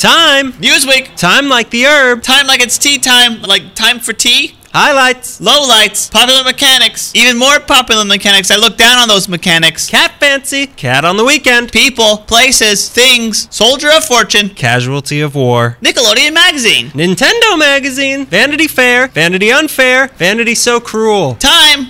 Time! Newsweek. Time like the herb. Time like it's tea time. Like time for tea. Highlights. Low lights. Popular mechanics. Even more popular mechanics. I look down on those mechanics. Cat fancy. Cat on the weekend. People, places, things. Soldier of fortune. Casualty of war. Nickelodeon magazine. Nintendo magazine. Vanity Fair. Vanity Unfair. Vanity So Cruel. Time.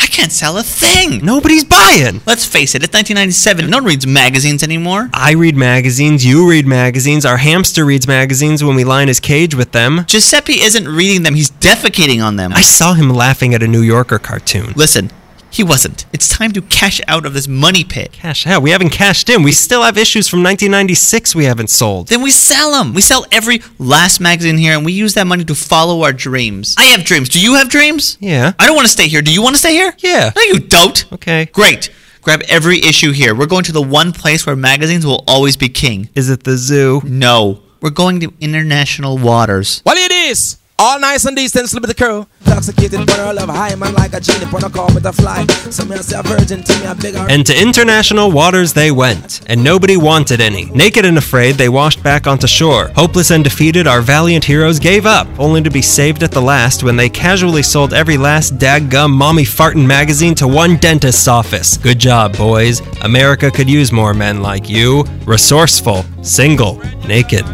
I can't sell a thing. Nobody's buying. Let's face it, it's 1997. No one reads magazines anymore. I read magazines, you read magazines, our hamster reads magazines when we line his cage with them. Giuseppe isn't reading them, he's defecating on them. I saw him laughing at a New Yorker cartoon. Listen, he wasn't. It's time to cash out of this money pit. Cash out. We haven't cashed in. We still have issues from 1996 we haven't sold. Then we sell them. We sell every last magazine here and we use that money to follow our dreams. I have dreams. Do you have dreams? Yeah. I don't want to stay here. Do you want to stay here? Yeah. No, you don't. Okay. Great. Grab every issue here. We're going to the one place where magazines will always be king. Is it the zoo? No. We're going to international waters. What it is? All nice and decent, slip the curl. Intoxicated, her love high, man like a genie, call with a fly. So me say a virgin, to me a bigger. And to international waters they went, and nobody wanted any. Naked and afraid, they washed back onto shore. Hopeless and defeated, our valiant heroes gave up, only to be saved at the last when they casually sold every last daggum mommy fartin' magazine to one dentist's office. Good job, boys. America could use more men like you. Resourceful, single, naked,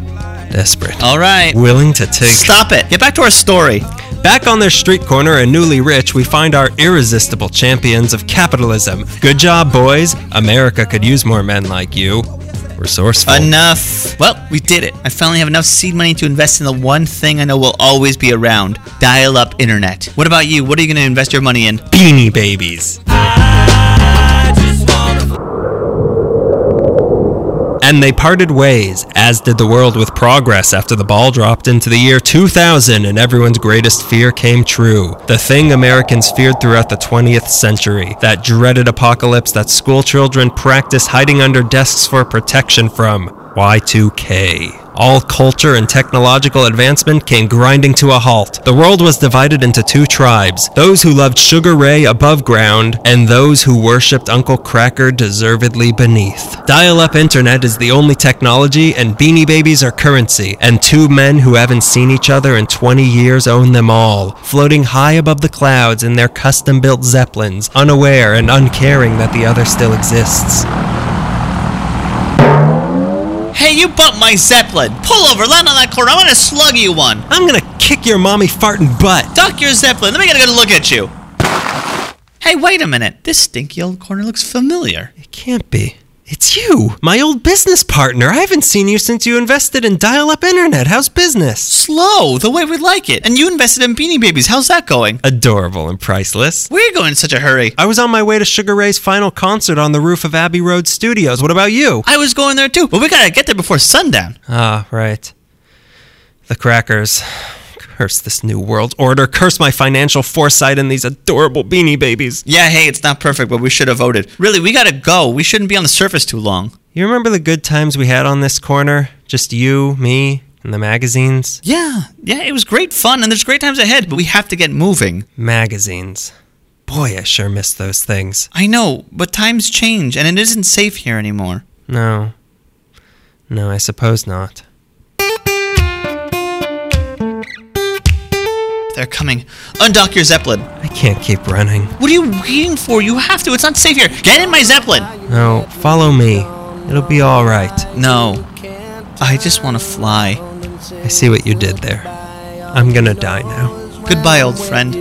desperate. All right. Willing to take. Stop it. Get back to our story. Back on their street corner and newly rich, we find our irresistible champions of capitalism. Good job, boys. America could use more men like you. Resourceful. Enough. Well, we did it. I finally have enough seed money to invest in the one thing I know will always be around dial up internet. What about you? What are you going to invest your money in? Beanie Babies. And they parted ways, as did the world with progress after the ball dropped into the year 2000 and everyone's greatest fear came true. The thing Americans feared throughout the 20th century. That dreaded apocalypse that school children practice hiding under desks for protection from. Y2K. All culture and technological advancement came grinding to a halt. The world was divided into two tribes those who loved Sugar Ray above ground, and those who worshipped Uncle Kracker deservedly beneath. Dial up internet is the only technology, and beanie babies are currency, and two men who haven't seen each other in 20 years own them all, floating high above the clouds in their custom built Zeppelins, unaware and uncaring that the other still exists. You bumped my Zeppelin. Pull over, land on that corner. I'm to slug you one. I'm gonna kick your mommy farting butt. Duck your Zeppelin. Let me get a good look at you. Hey, wait a minute. This stinky old corner looks familiar. It can't be. It's you, my old business partner. I haven't seen you since you invested in dial up internet. How's business? Slow, the way we like it. And you invested in Beanie Babies. How's that going? Adorable and priceless. Where are you going in such a hurry? I was on my way to Sugar Ray's final concert on the roof of Abbey Road Studios. What about you? I was going there too, but we gotta get there before sundown. Ah, right. The crackers. Curse this new world order. Curse my financial foresight and these adorable beanie babies. Yeah, hey, it's not perfect, but we should have voted. Really, we gotta go. We shouldn't be on the surface too long. You remember the good times we had on this corner? Just you, me, and the magazines? Yeah, yeah, it was great fun, and there's great times ahead, but we have to get moving. Magazines. Boy, I sure miss those things. I know, but times change, and it isn't safe here anymore. No. No, I suppose not. They're coming. Undock your Zeppelin. I can't keep running. What are you waiting for? You have to. It's not safe here. Get in my Zeppelin. No, follow me. It'll be all right. No. I just want to fly. I see what you did there. I'm gonna die now. Goodbye, old friend.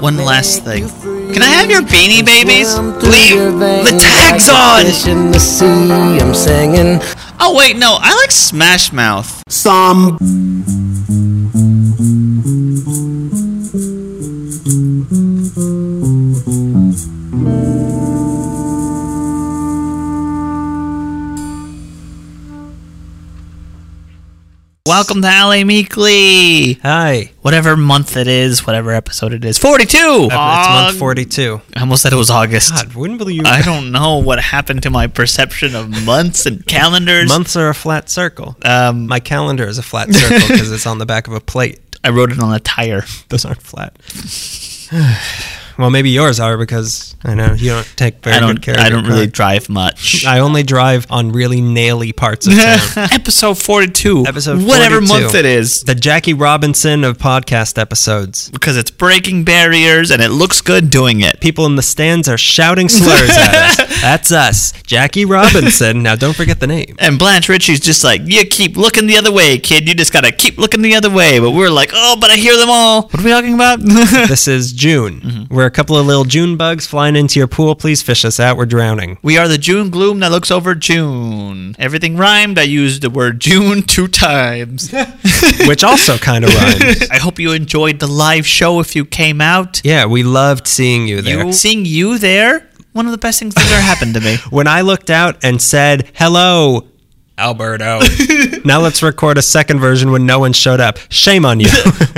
One last thing. Can I have your beanie babies? Leave the tags on! The sea, I'm singing. Oh, wait, no. I like Smash Mouth. Some Welcome to LA Meekly. Hi. Whatever month it is, whatever episode it is. 42! It's month 42. I almost said it was August. God, wouldn't believe I don't know what happened to my perception of months and calendars. Months are a flat circle. Um, My calendar is a flat circle because it's on the back of a plate. I wrote it on a tire. Those aren't flat. Well, maybe yours are because I know you don't take very I don't. care of I don't really car. drive much. I only drive on really naily parts of town. Episode forty-two. Episode whatever 42. month it is, the Jackie Robinson of podcast episodes. because it's breaking barriers and it looks good doing it. People in the stands are shouting slurs at us. That's us, Jackie Robinson. Now, don't forget the name. And Branch Rickey's just like, you keep looking the other way, kid. You just gotta keep looking the other way. But we're like, oh, but I hear them all. What are we talking about? This is June. Mm-hmm. We're a couple of little June bugs flying into your pool. Please fish us out. We're drowning. we are the June gloom that looks over June. Everything rhymed. I used the word June two times. Which also kind of rhymes. I hope you enjoyed the live show if you came out. Yeah, we loved seeing you there. You, seeing you there, one of the best things that ever happened to me. when I looked out and said, hello, Alberto. now let's record a second version when no one showed up. Shame on you.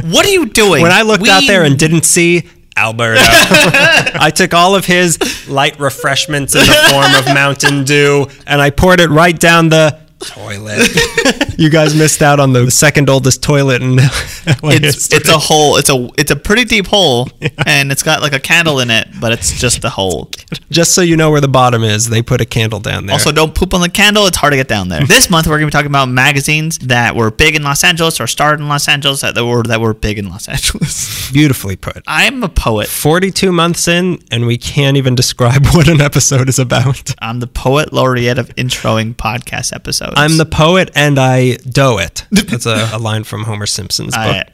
What are you doing? when I looked out there and didn't see Alberto, I took all of his light refreshments in the form of Mountain Dew and I poured it right down the toilet. you guys missed out on the second oldest toilet in LA it's it's a hole. It's a it's a pretty deep hole, and it's got like a candle in it, but it's just a hole. Just so you know where the bottom is, they put a candle down there. Also, don't poop on the candle. It's hard to get down there. this month, we're going to be talking about magazines that were big in Los Angeles or starred in Los Angeles that were that were big in Los Angeles. beautifully put. I'm a poet. 42 months in, and we can't even describe what an episode is about. I'm the poet laureate of introing podcast I'm the poet and I do it. That's a, a line from Homer Simpson's book. I,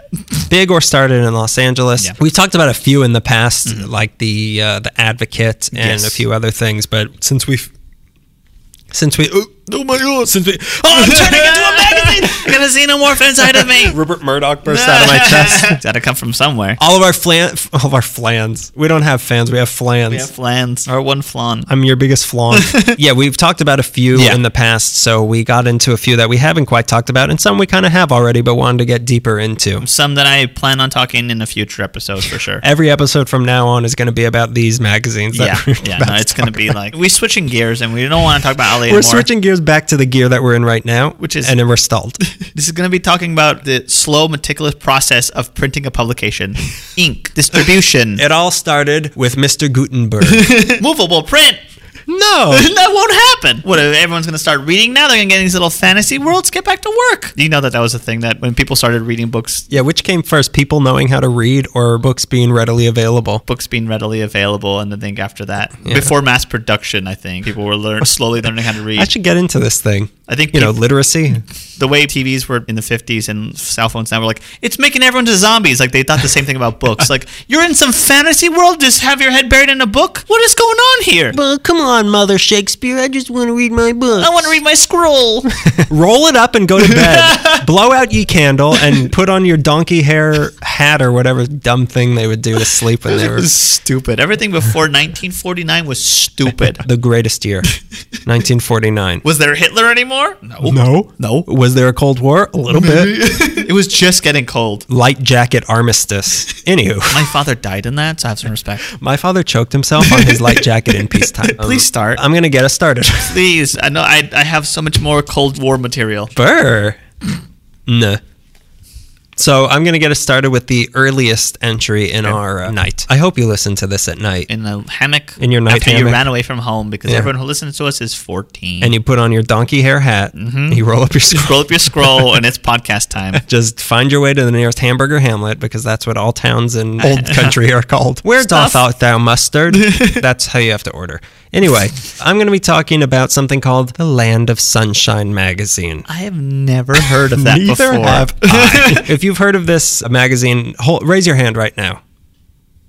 Big or started in Los Angeles. Yeah. We've talked about a few in the past, like the uh, the Advocate and Yes. a few other things. But since we've since we oh, oh my god since we oh I'm turning into a. I'm gonna see no more inside of me. Rupert Murdoch burst out of my chest. Gotta come from somewhere. All of our flan, all of our flans. We don't have fans. We have flans. We have flans or one flan. I'm your biggest flan. yeah, we've talked about a few Yeah. in the past, so we got into a few that we haven't quite talked about, and some we kind of have already, but wanted to get deeper into. Some that I plan on talking in a future episode for sure. Every episode from now on is going to be about these magazines. yeah, we're yeah. about No, it's gonna be about. like we switching gears, and we don't want to talk about LA We're anymore. switching gears back to the gear that we're in right now, Which is- and then we're stalled. This is going to be talking about the slow, meticulous process of printing a publication, ink, distribution, it all started with Mr. Gutenberg. movable print. No, that won't happen. What? Everyone's going to start reading now. They're going to get in these little fantasy worlds. Get back to work. You know that that was a thing that when people started reading books, yeah, which came first, people knowing how to read or books being readily available? books being readily available, and I think after that, before mass production, I think people were learn slowly learning how to read. I should get into this thing. I think You know, literacy. the way TVs were in the 50s and cell phones now were like, it's making everyone to zombies. Like they thought the same thing about books. Like you're in some fantasy world, just have your head buried in a book. What is going on here? Well, come on, Mother Shakespeare. I just want to read my book. I want to read my scroll. Roll it up and go to bed. Blow out ye candle and put on your donkey hair hat or whatever dumb thing they would do to sleep when they were stupid. Everything before 1949 was stupid. the greatest year, 1949. Was there Hitler anymore? No. No, No. Was there a Cold War? A little bit. It was just getting cold. Light jacket armistice. Anywho, My father died in that, so I have some respect. my father choked himself on his light jacket in peacetime. Please start. I'm gonna get us started. Please. I know I, I have so much more Cold War material. Burr. Nah. So I'm gonna get us started with the earliest entry in our uh, night. I hope you listen to this at night. In a hammock. In your night after you ran away from home because Yeah. everyone who listens to us is 14. and you put on your donkey hair hat. You roll up your scroll. Scroll up your scroll, and it's podcast time. Just find your way to the nearest hamburger hamlet because that's what all towns in old country are called. Where Stuff. doth art thou mustard? that's how you have to order. Anyway, I'm going to be talking about something called the Land of Sunshine magazine. I have never heard of that Neither before. have I. if you've heard of this magazine, hold, raise your hand right now.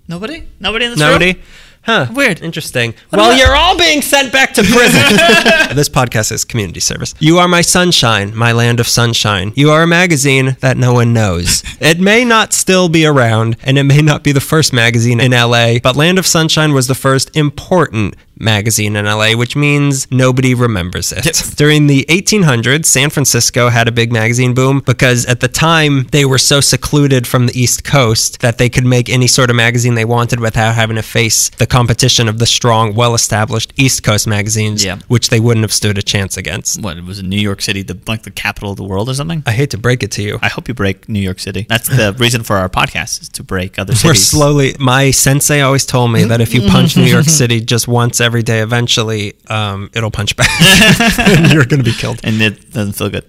Nobody? Nobody in this Nobody? room? Huh. Weird. Interesting. well, about- you're all being sent back to prison. this podcast is community service. You are my sunshine, my land of sunshine. You are a magazine that no one knows. it may not still be around, and it may not be the first magazine in LA, but Land of Sunshine was the first important magazine in LA, which means nobody remembers it. During the 1800s, San Francisco had a big magazine boom because at the time they were so secluded from the East Coast that they could make any sort of magazine they wanted without having to face the competition of the strong, well established East Coast magazines, Yeah. which they wouldn't have stood a chance against. What, it was in New York City, the like the capital of the world or something? I hate to break it to you. I hope you break New York City. That's the reason for our podcast is to break other cities. We're slowly. My sensei always told me that if you punch New York City just once every day, eventually um, it'll punch back, and you're going to be killed. and it doesn't feel good.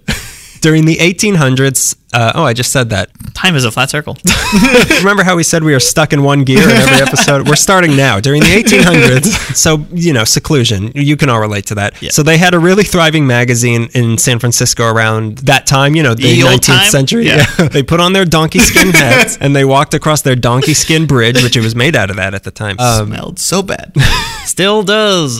During the 1800s, uh, oh, I just said that. Time is a flat circle. Remember how we said we are stuck in one gear in every episode? We're starting now. During the 1800s, so you know, seclusion. You can all relate to that. Yeah. So they had a really thriving magazine in San Francisco around that time. You know, the old 19th time? century. Yeah. they put on their donkey skin hats and they walked across their donkey skin bridge, which it was made out of that at the time. Um, Smelled so bad. Still does.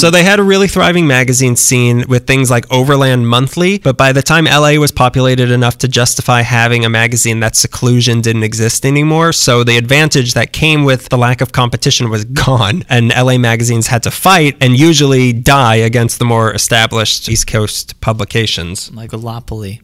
So they had a really thriving magazine scene with things like Overland Monthly, but by the time LA was populated enough to justify having a magazine, that seclusion didn't exist anymore. So the advantage that came with the lack of competition was gone, and LA magazines had to fight and usually die against the more established East Coast publications. like Gallipoli.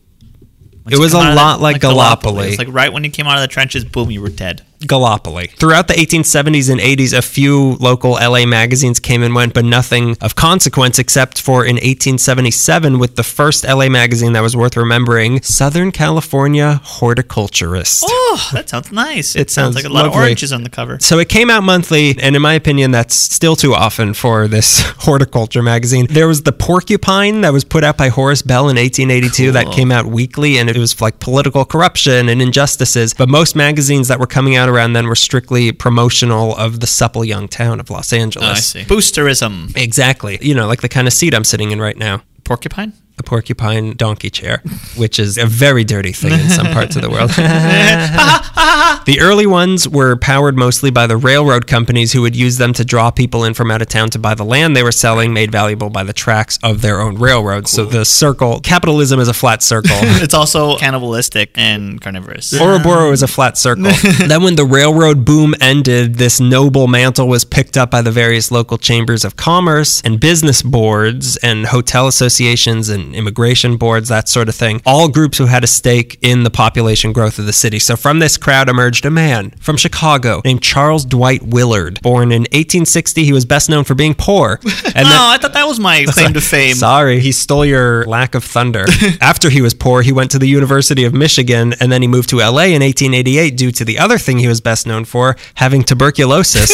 It was a lot like Gallipoli. It's like right when you came out of the trenches, boom, you were dead. Gallipoli. Throughout the 1870s and 80s, a few local LA magazines came and went, but nothing of consequence except for in 1877 with the first LA magazine that was worth remembering Southern California Horticulturist. Oh, that sounds nice. It sounds like a lot of oranges on the cover. So it came out monthly, and in my opinion, that's still too often for this horticulture magazine. There was the Porcupine that was put out by Horace Bell in 1882 that came out weekly, and it was like political corruption and injustices. But most magazines that were coming out around then were strictly promotional of the supple young town of Los Angeles. Oh, I see. Boosterism. Exactly. You know, like the kind of seat I'm sitting in right now. Porcupine? A porcupine donkey chair, which is a very dirty thing in some parts of the world. the early ones were powered mostly by the railroad companies who would use them to draw people in from out of town to buy the land they were selling, made valuable by the tracks of their own railroads. So the circle, capitalism is a flat circle. It's also cannibalistic and carnivorous. Ouroboros is a flat circle. then, when the railroad boom ended, this noble mantle was picked up by the various local chambers of commerce and business boards and hotel associations and immigration boards, that sort of thing. All groups who had a stake in the population growth of the city. So, from this crowd emerged a man from Chicago named Charles Dwight Willard. Born in 1860, he was best known for being poor. And oh, then- I thought that was my claim to fame. Sorry, he stole your lack of thunder. After he was poor, he went to the University of Michigan and then he moved to LA in 1888 due to the other thing he was best known for, having tuberculosis.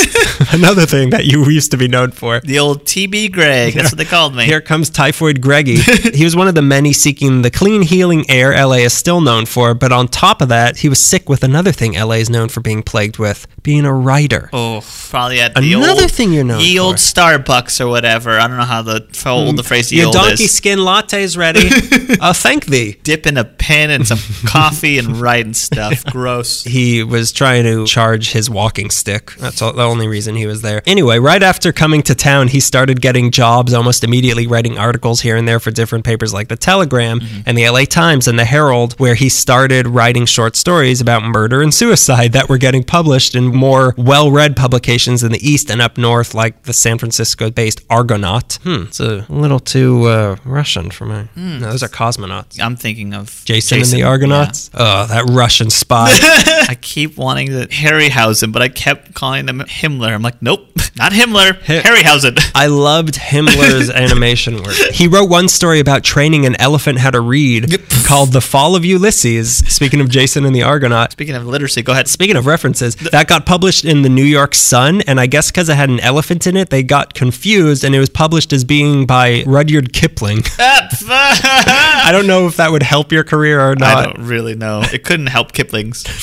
Another thing that you used to be known for. The old TB Greg. That's what they called me. Here comes Typhoid Greggy. He was one of the many seeking the clean, healing air LA is still known for, but on top of that, he was sick with another thing LA is known for being plagued with being a writer. Oh, probably at the Another old, thing you're known old for. Starbucks or whatever. I don't know how the how old the phrase ye Your old donkey is. skin latte's ready. uh, thank thee. Dip in a pen and some coffee and writing stuff. Gross. he was trying to charge his walking stick. That's all, the only reason he was there. Anyway, right after coming to town, he started getting jobs almost immediately, writing articles here and there for different papers like the Telegram and the LA Times and the Herald, where he started writing short stories about murder and suicide that were getting published in more well read publications in the East and up north, like the San Francisco based Argonaut. Hmm, it's a little too uh, Russian for me. No, those are cosmonauts. I'm thinking of Jason, and the Argonauts. Oh, that Russian spy. I keep wanting to Harryhausen, but I kept calling him Himmler. I'm like, nope, not Himmler. Hi- Harryhausen. I loved Himmler's animation work. He wrote one story about training an elephant how to read called The Fall of Ulysses. Speaking of Jason and the Argonaut. Speaking of literacy, go ahead. Speaking of references, that got published in the New York Sun, and I guess because it had an elephant in it, they got confused, and it was published as being by Rudyard Kipling. I don't know if that would help your career or not. I don't really know. It couldn't help Kipling's.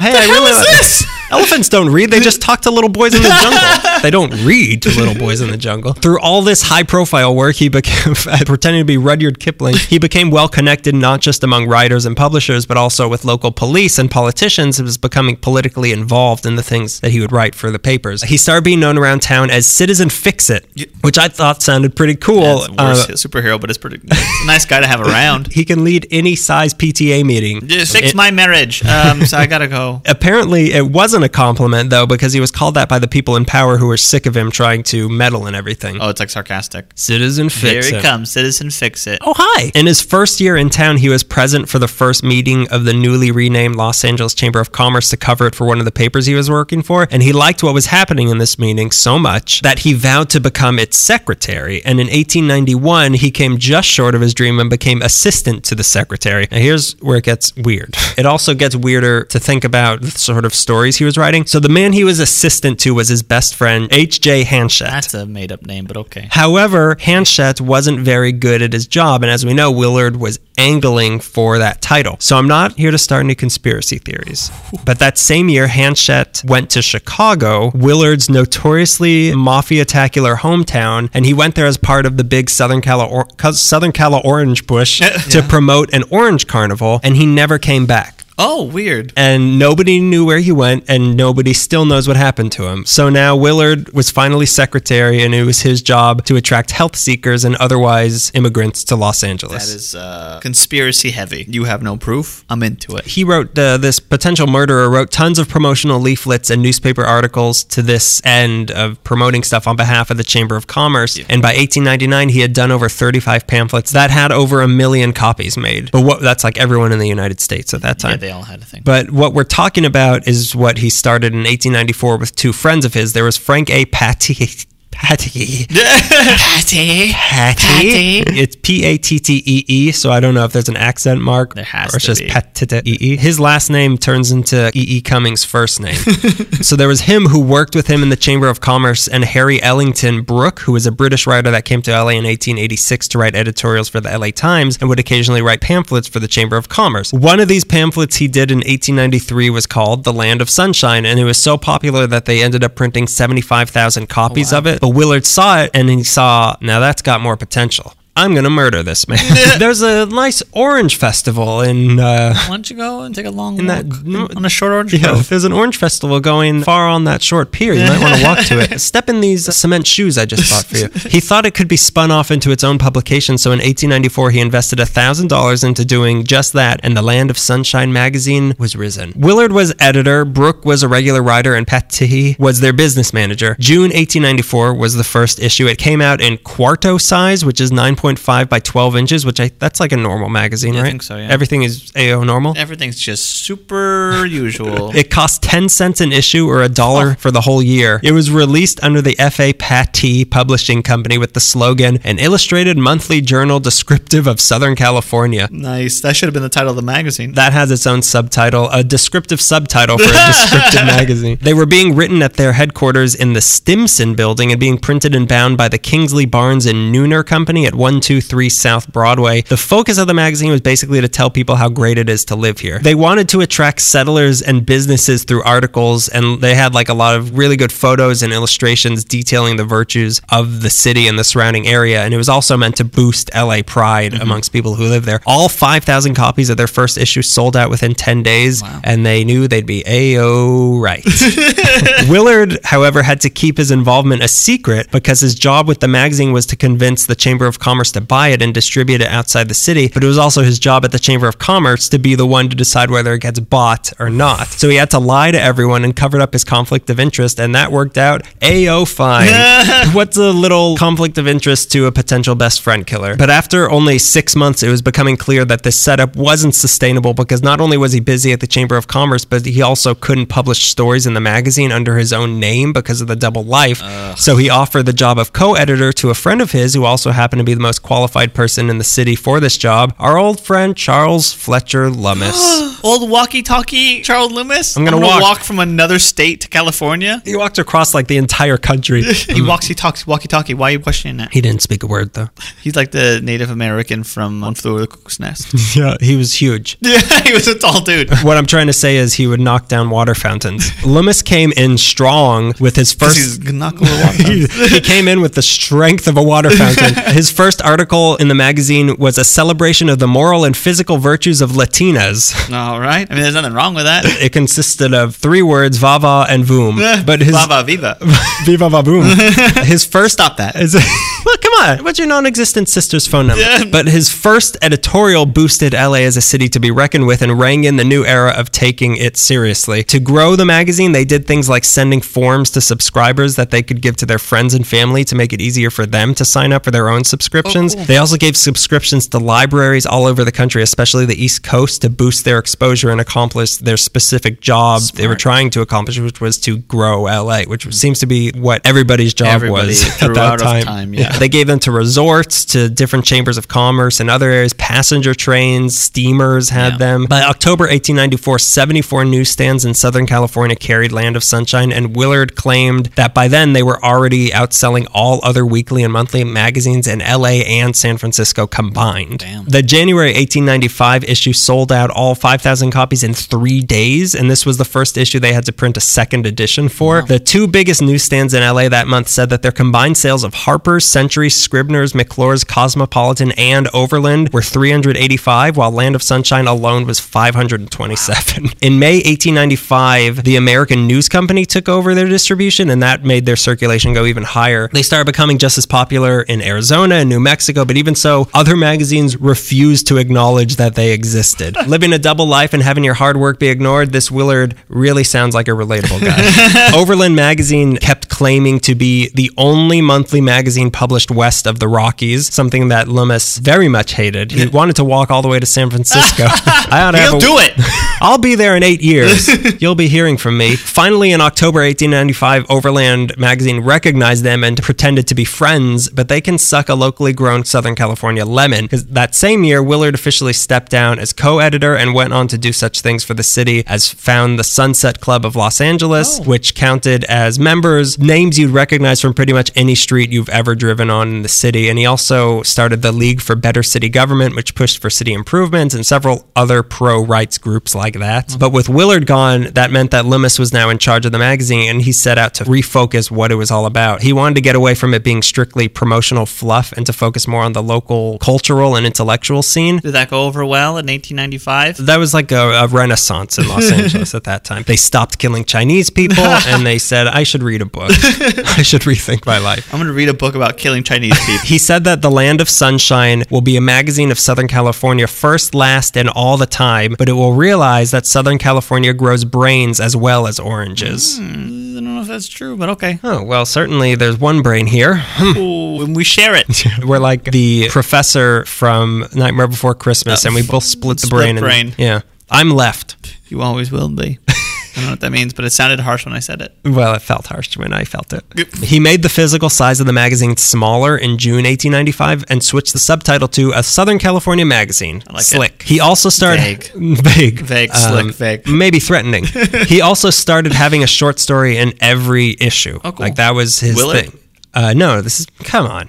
Hey, I really is this? Elephants don't read; they just talk to little boys in the jungle. they don't read to little boys in the jungle. Through all this high-profile work, he became pretending to be Rudyard Kipling. He became well connected not just among writers and publishers, but also with local police and politicians. He was becoming politically involved in the things that he would write for the papers. He started being known around town as Citizen Fix-It, which I thought sounded pretty cool. Worst Uh, superhero, but it's pretty. It's a nice guy to have around. he can lead any size PTA meeting. Fix It- my marriage. Um, so I gotta go. Apparently, it wasn't a compliment, though, because he was called that by the people in power who were sick of him trying to meddle in everything. Oh, it's like sarcastic. Citizen Fix It. Here he It. comes, citizen fix it. Oh, hi. In his first year in town, he was present for the first meeting of the newly renamed Los Angeles Chamber of Commerce to cover it for one of the papers he was working for. And he liked what was happening in this meeting so much that he vowed to become its secretary. And in 1891, he came just short of his dream and became assistant to the secretary. Now, here's where it gets weird. It also gets weirder to think about the sort of stories he was writing. So, the man he was assistant to was his best friend, H.J. Hanchett. That's a made up name, but okay. However, Hanchett wasn't very good at his job, and as we know, Willard was angling for that title. So I'm not here to start any conspiracy theories. But that same year, Hanchett went to Chicago, Willard's notoriously mafia-tacular hometown, and he went there as part of the big Southern Cali, or- Southern Cali Orange Push to promote an orange carnival, and he never came back Oh, weird. and nobody knew where he went, and nobody still knows what happened to him. So now Willard was finally secretary, and it was his job to attract health seekers and otherwise immigrants to Los Angeles. is uh, conspiracy heavy. You have no proof. I'm into it. he wrote uh, this potential murderer wrote tons of promotional leaflets and newspaper articles to this end of promoting stuff on behalf of the Chamber of Commerce. And by 1899, he had done over 35 pamphlets that had over a million copies made. But what that's like everyone in the United States at that time. Yeah, they all had a thing. But what we're talking about is what he started in 1894 with two friends of his. There was Frank A. Patty. Patty. Patty. Patty. It's P A T T E E, so I don't know if there's an accent mark There has or it's just. Patty E. His last name turns into E E Cummings' first name. so there was him who worked with him in the Chamber of Commerce, and Harry Ellington Brooke, who was a British writer that came to LA in 1886 to write editorials for the LA Times and would occasionally write pamphlets for the Chamber of Commerce. One of these pamphlets he did in 1893 was called The Land of Sunshine, and it was so popular that they ended up printing 75,000 copies of it. But Willard saw it and he saw, now that's got more potential. I'm going to murder this man. There's a nice orange festival in. Uh, Why don't you go and take a long In walk that- no- on a short orange yeah, grove? there's an orange festival going far on that short pier. You might want to walk to it. Step in these cement shoes I just bought for you. He thought it could be spun off into its own publication, so in 1894 he invested a $1,000 into doing just that, and the Land of Sunshine magazine was risen. Willard was editor, Brooke was a regular writer, and Patty was their business manager. June 1894 was the first issue. It came out in quarto size, which is 9.5 by 12 inches, which I that's like a normal magazine, Yeah, I right? think so, yeah. Everything is AO normal. Everything's just super usual. It cost 10 cents an issue or a dollar for the whole year. It was released under the F.A. Patty Publishing Company with the slogan, an illustrated monthly journal descriptive of Southern California. nice. That should have been the title of the magazine. That has its own subtitle, a descriptive subtitle for a descriptive magazine. They were being written at their headquarters in the Stimson building and being printed and bound by the Kingsley Barnes and Neuner Company at 123 South Broadway. The focus of the magazine was basically to tell people how great it is to live here. They wanted to attract settlers and businesses through articles, and they had like a lot of really good photos and illustrations detailing the virtues of the city and the surrounding area. And it was also meant to boost LA pride mm-hmm. amongst people who live there. All 5,000 copies of their first issue sold out within 10 days, and they knew they'd be A-O right. Willard, however, had to keep his involvement a secret because his job with the magazine was to convince the Chamber of Commerce to buy it and distribute it outside the city. But it was also his job at the Chamber of Commerce to be the one to decide whether it gets bought or not. So he had to lie to everyone and covered up his conflict of interest, and that worked out A-O fine. What's a little conflict of interest to a potential best friend killer? But after only six months, it was becoming clear that this setup wasn't sustainable because not only was he busy at the Chamber of Commerce, but he also couldn't publish stories in the magazine under his own name because of the double life. So he offered the job of co editor to a friend of his who also happened to be the most qualified person in the city for this job, our old friend Charles Fletcher Lummis. Old walkie-talkie Charles Loomis. I'm gonna walk. walk from another state to California. he walked across like the entire country. He walks. He talks. Walkie-talkie. Why are you questioning that? he didn't speak a word though. He's like the Native American from One Flew Over the Cuckoo's Nest. Yeah, he was huge. yeah, he was a tall dude. What I'm trying to say is he would knock down water fountains. Loomis came in strong with his first. he's not going to walk. he, he came in with the strength of a water fountain. His first article in the magazine was a celebration of the moral and physical virtues of Latinas. All right. I mean, there's nothing wrong with that. It consisted of three words, Vava and Voom. Eh, but his Viva Viva. Viva Va Voom. his first Stop that. is well, come on. What's your non-existent sister's phone number? Yeah. But his first editorial boosted LA as a city to be reckoned with and rang in the new era of taking it seriously. To grow the magazine, they did things like sending forms to subscribers that they could give to their friends and family to make it easier for them to sign up for their own subscriptions. Oh, they also gave subscriptions to libraries all over the country, especially the East Coast, to boost their exposure and accomplish their specific job they were trying to accomplish, which was to grow LA, which seems to be what everybody's job Everybody was at that time. time, yeah. They gave them to resorts, to different chambers of commerce and other areas. Passenger trains, steamers had Yeah. them. By October 1894, 74 newsstands in Southern California carried Land of Sunshine, and Willard claimed that by then they were already outselling all other weekly and monthly magazines in LA and San Francisco combined. Damn. The January 1895 issue sold out all 5,000 copies in three days, and this was the first issue they had to print a second edition for. The two biggest newsstands in LA that month said that their combined sales of Harper's, Century, Scribner's, McClure's, Cosmopolitan, and Overland were 385, while Land of Sunshine alone was 527. In May 1895, the American News Company took over their distribution, and that made their circulation go even higher. They started becoming just as popular in Arizona and New Mexico, but even so, other magazines refused to acknowledge that they existed. Living a double life and having your hard work be ignored, this Willard really sounds like a relatable guy. Overland magazine kept claiming to be the only monthly magazine published west of the Rockies, something that Loomis very much hated. He wanted to walk all the way to San Francisco. I ought to have He'll a- do it. I'll be there in eight years. You'll be hearing from me. Finally, in October 1895, Overland magazine recognized them and pretended to be friends, but they can suck a locally grown Southern California lemon. 'Cause that same year, Willard officially stepped down as co-editor and went on to do such things for the city as found the Sunset Club of Los Angeles, oh. which counted as members names you'd recognize from pretty much any street you've ever driven on in the city. And he also started the League for Better City Government, which pushed for city improvements and several other pro rights groups like that. Mm-hmm. But with Willard gone, that meant that Loomis was now in charge of the magazine and he set out to refocus what it was all about. He wanted to get away from it being strictly promotional fluff and to focus more on the local cultural and intellectual scene. Did that go over well in 1895? That was like a, a renaissance in Los Angeles at that time. They stopped killing Chinese people and they said, I should read a book. I should rethink my life. I'm going to read a book about killing Chinese people. He said that The Land of Sunshine will be a magazine of Southern California first, last, and all the time, but it will realize that Southern California grows brains as well as oranges. Hmm, I don't know if that's true, but okay. Oh, well, certainly there's one brain here. Hmm. Ooh, and we share it. We're like the professor from Nightmare Before Christmas, and we both split the Split brain. and- brain. yeah. I'm left. You always will be. I don't know what that means, but it sounded harsh when I said it. Well, it felt harsh when I felt it. He made the physical size of the magazine smaller in June 1895 and switched the subtitle to a Southern California magazine. like it. Slick. He also started Vague. vague, Vague, um, slick, vague. maybe threatening. he also started having a short story in every issue. Oh, cool. Like that was his thing. Uh, no, this is come on.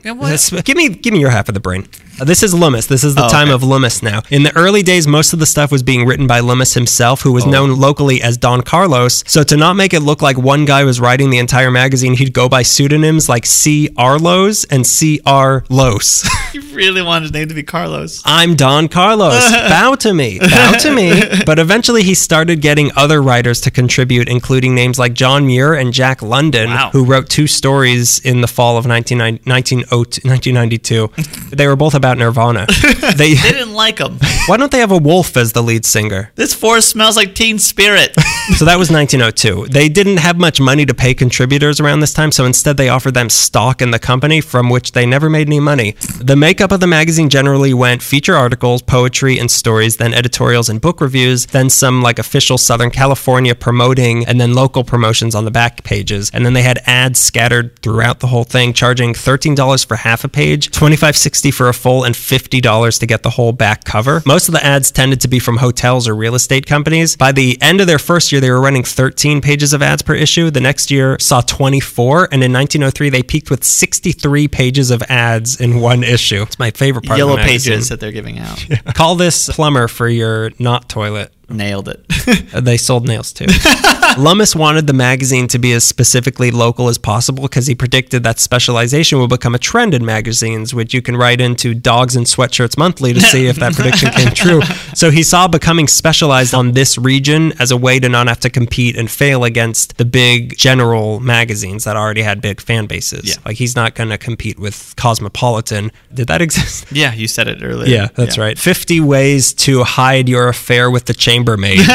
Give me give me your half of the brain. This is Loomis. This is the Oh, time okay. of Loomis now. In the early days, most of the stuff was being written by Loomis himself, Oh. who was oh. known locally as Don Carlos. So to not make it look like one guy was writing the entire magazine, he'd go by pseudonyms like C. Arlos and C. R. Los. You really wanted his name to be Carlos. I'm Don Carlos. Bow to me. Bow to me. But eventually he started getting other writers to contribute, including names like John Muir and Jack London, Wow. who wrote two stories in the fall of 1990 1992. they were both about Nirvana. They, They didn't like him. why don't they have a wolf as the lead singer? This forest smells like Teen Spirit. So that was 1902. They didn't have much money to pay contributors around this time, so instead they offered them stock in the company from which they never made any money. The makeup of the magazine generally went feature articles, poetry, and stories, then editorials and book reviews, then some like official Southern California promoting, and then local promotions on the back pages. And then they had ads scattered throughout the whole thing, charging $13 for half a page, $25.60 for a full, and $50 to get the whole back cover. Most of the ads tended to be from hotels or real estate companies. By the end of their first year, they were running 13 pages of ads per issue. The next year saw 24, and in 1903, they peaked with 63 pages of ads in one issue. It's my favorite part Yellow of the pages that they're giving out. Call this plumber for your not toilet. Nailed it. They sold nails too. Lummis wanted the magazine to be as specifically local as possible because he predicted that specialization will become a trend in magazines, which you can write into Dogs and Sweatshirts Monthly to see if that prediction came true. So he saw becoming specialized on this region as a way to not have to compete and fail against the big general magazines that already had big fan bases. Yeah. Like he's not going to compete with Cosmopolitan. Did that exist? Yeah, you said it earlier. Yeah, that's right. 50 ways to hide your affair with the chambermaid.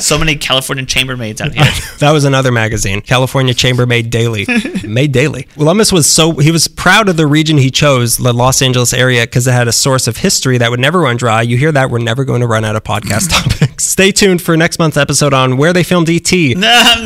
So many California chambermaids out that was another magazine, California Chambermaid Daily. Made daily. Lummis was so he was proud of the region he chose, the Los Angeles area, because it had a source of history that would never run dry. You hear that? We're never going to run out of podcast topics. Stay tuned for next month's episode on where they filmed ET.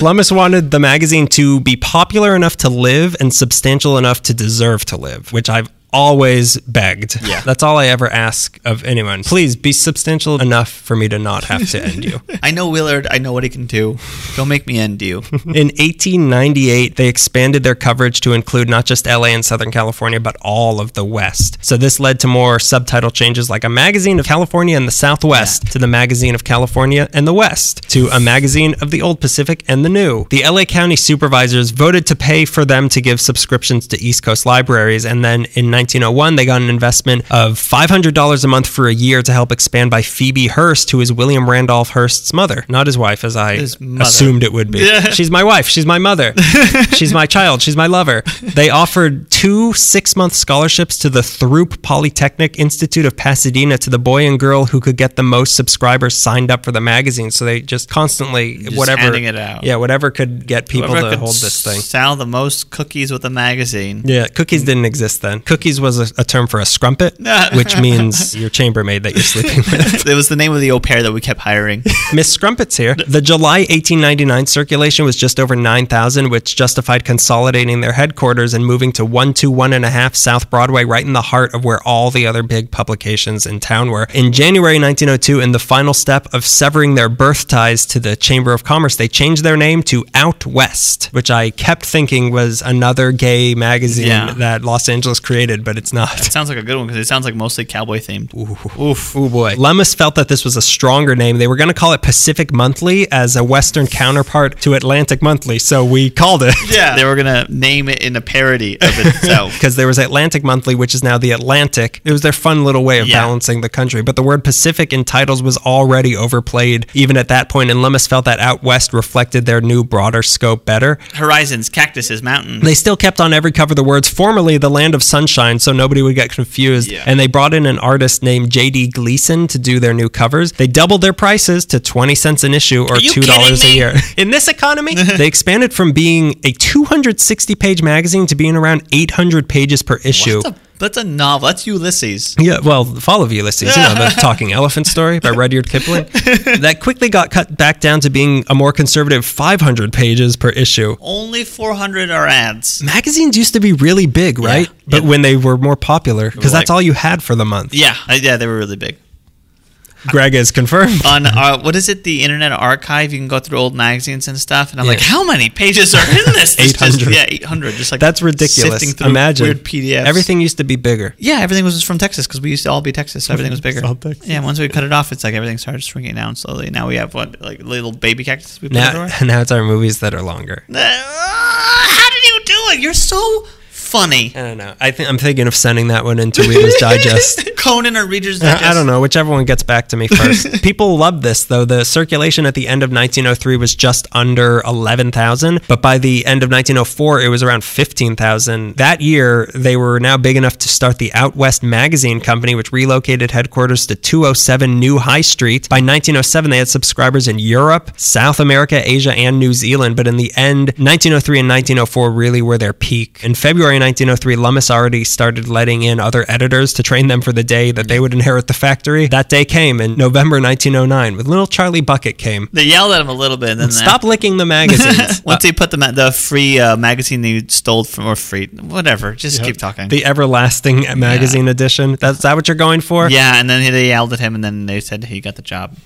Lummis wanted the magazine to be popular enough to live and substantial enough to deserve to live, which I've always begged. Yeah. That's all I ever ask of anyone. Please be substantial enough for me to not have to end you. I know Willard. I know what he can do. Don't make me end you. In 1898, they expanded their coverage to include not just LA and Southern California, but all of the West. So this led to more subtitle changes like a magazine of California and the Southwest to the magazine of California and the West to a magazine of the Old Pacific and the New. The LA County supervisors voted to pay for them to give subscriptions to East Coast libraries, and then in 1901, they got an investment of $500 a month for a year to help expand by Phoebe Hearst, who is William Randolph Hearst's mother, not his wife, as I assumed it would be. She's my wife. She's my mother. She's my child. She's my lover. They offered two six month scholarships to the Throop Polytechnic Institute of Pasadena to the boy and girl who could get the most subscribers signed up for the magazine. So they just constantly, Just whatever. it out. Yeah, whatever could get people Whoever to hold this thing. Sell the most cookies with a magazine. Yeah, cookies didn't exist then. Cookies was a, a term for a scrumpet, which means your chambermaid that you're sleeping with. It was the name of the au pair that we kept hiring. Miss Scrumpet's here. The July 1899 circulation was just over 9,000, which justified consolidating their headquarters and moving to 121.5 South Broadway, right in the heart of where all the other big publications in town were. In January 1902, in the final step of severing their birth ties to the Chamber of Commerce, they changed their name to Out West, which I kept thinking was another gay magazine Yeah. that Los Angeles created, but it's not. It sounds like a good one because it sounds like mostly cowboy themed. Oof. Oh boy. Lummis felt that this was a stronger name. They were going to call it Pacific Monthly as a Western counterpart to Atlantic Monthly, so we called it. Yeah. They were gonna name it in a parody of itself. Because there was Atlantic Monthly, which is now the Atlantic. It was their fun little way of Yeah. balancing the country. But the word Pacific in titles was already overplayed, even at that point, and Lummis felt that Out West reflected their new, broader scope better. Horizons, cactuses, mountains. They still kept on every cover the words formerly the land of sunshine so nobody would get confused. Yeah. And they brought in an artist named JD Gleason to do their new covers. They doubled their prices to 20 cents an issue or $2 a year. In this economy, they expanded from being a 260 page magazine to being around 800 pages per issue. That's a, novel. That's Ulysses. Yeah, well, the Fall of Ulysses, you know, the talking elephant story by Rudyard Kipling. that quickly got cut back down to being a more conservative 500 pages per issue. Only 400 are ads. magazines used to be really big, right? But Yeah. when they were more popular, because that's all you had for the month. Yeah, uh, yeah, they were really big. Greg is confirmed. On uh, what is it? The Internet Archive. You can go through old magazines and stuff. And I'm Yeah. like, how many pages are in this? 800. yeah, 800. Just like That's ridiculous. Imagine weird PDFs. Everything used to be bigger. Yeah, everything was from Texas because we used to all be Texas, so everything was bigger. Yeah, once we cut it off, it's like everything started shrinking down slowly. Now we have what, like little baby cactus we put Now, everywhere. now it's our movies that are longer. Uh, how did you do it? You're so funny. I don't know. I think I'm thinking of sending that one into Reader's Digest. Conan or Reader's Digest. I don't know, whichever one gets back to me first. People loved this though. The circulation at the end of 1903 was just under 11,000, but by the end of 1904 it was around 15,000. That year they were now big enough to start the Out West Magazine Company, which relocated headquarters to 207 New High Street. By 1907 they had subscribers in Europe, South America, Asia, and New Zealand, but in the end 1903 and 1904 really were their peak. In February 1903, Lummis already started letting in other editors to train them for the day that they would inherit the factory. That day came in November 1909 with little Charlie Bucket came. They yelled at him a little bit, and then Stop licking the magazines. Once he put the ma- the free uh, magazine they stole from or free whatever, just keep talking. the everlasting magazine edition. That's that what you're going for? yeah, and then they yelled at him, and then they said he got the job.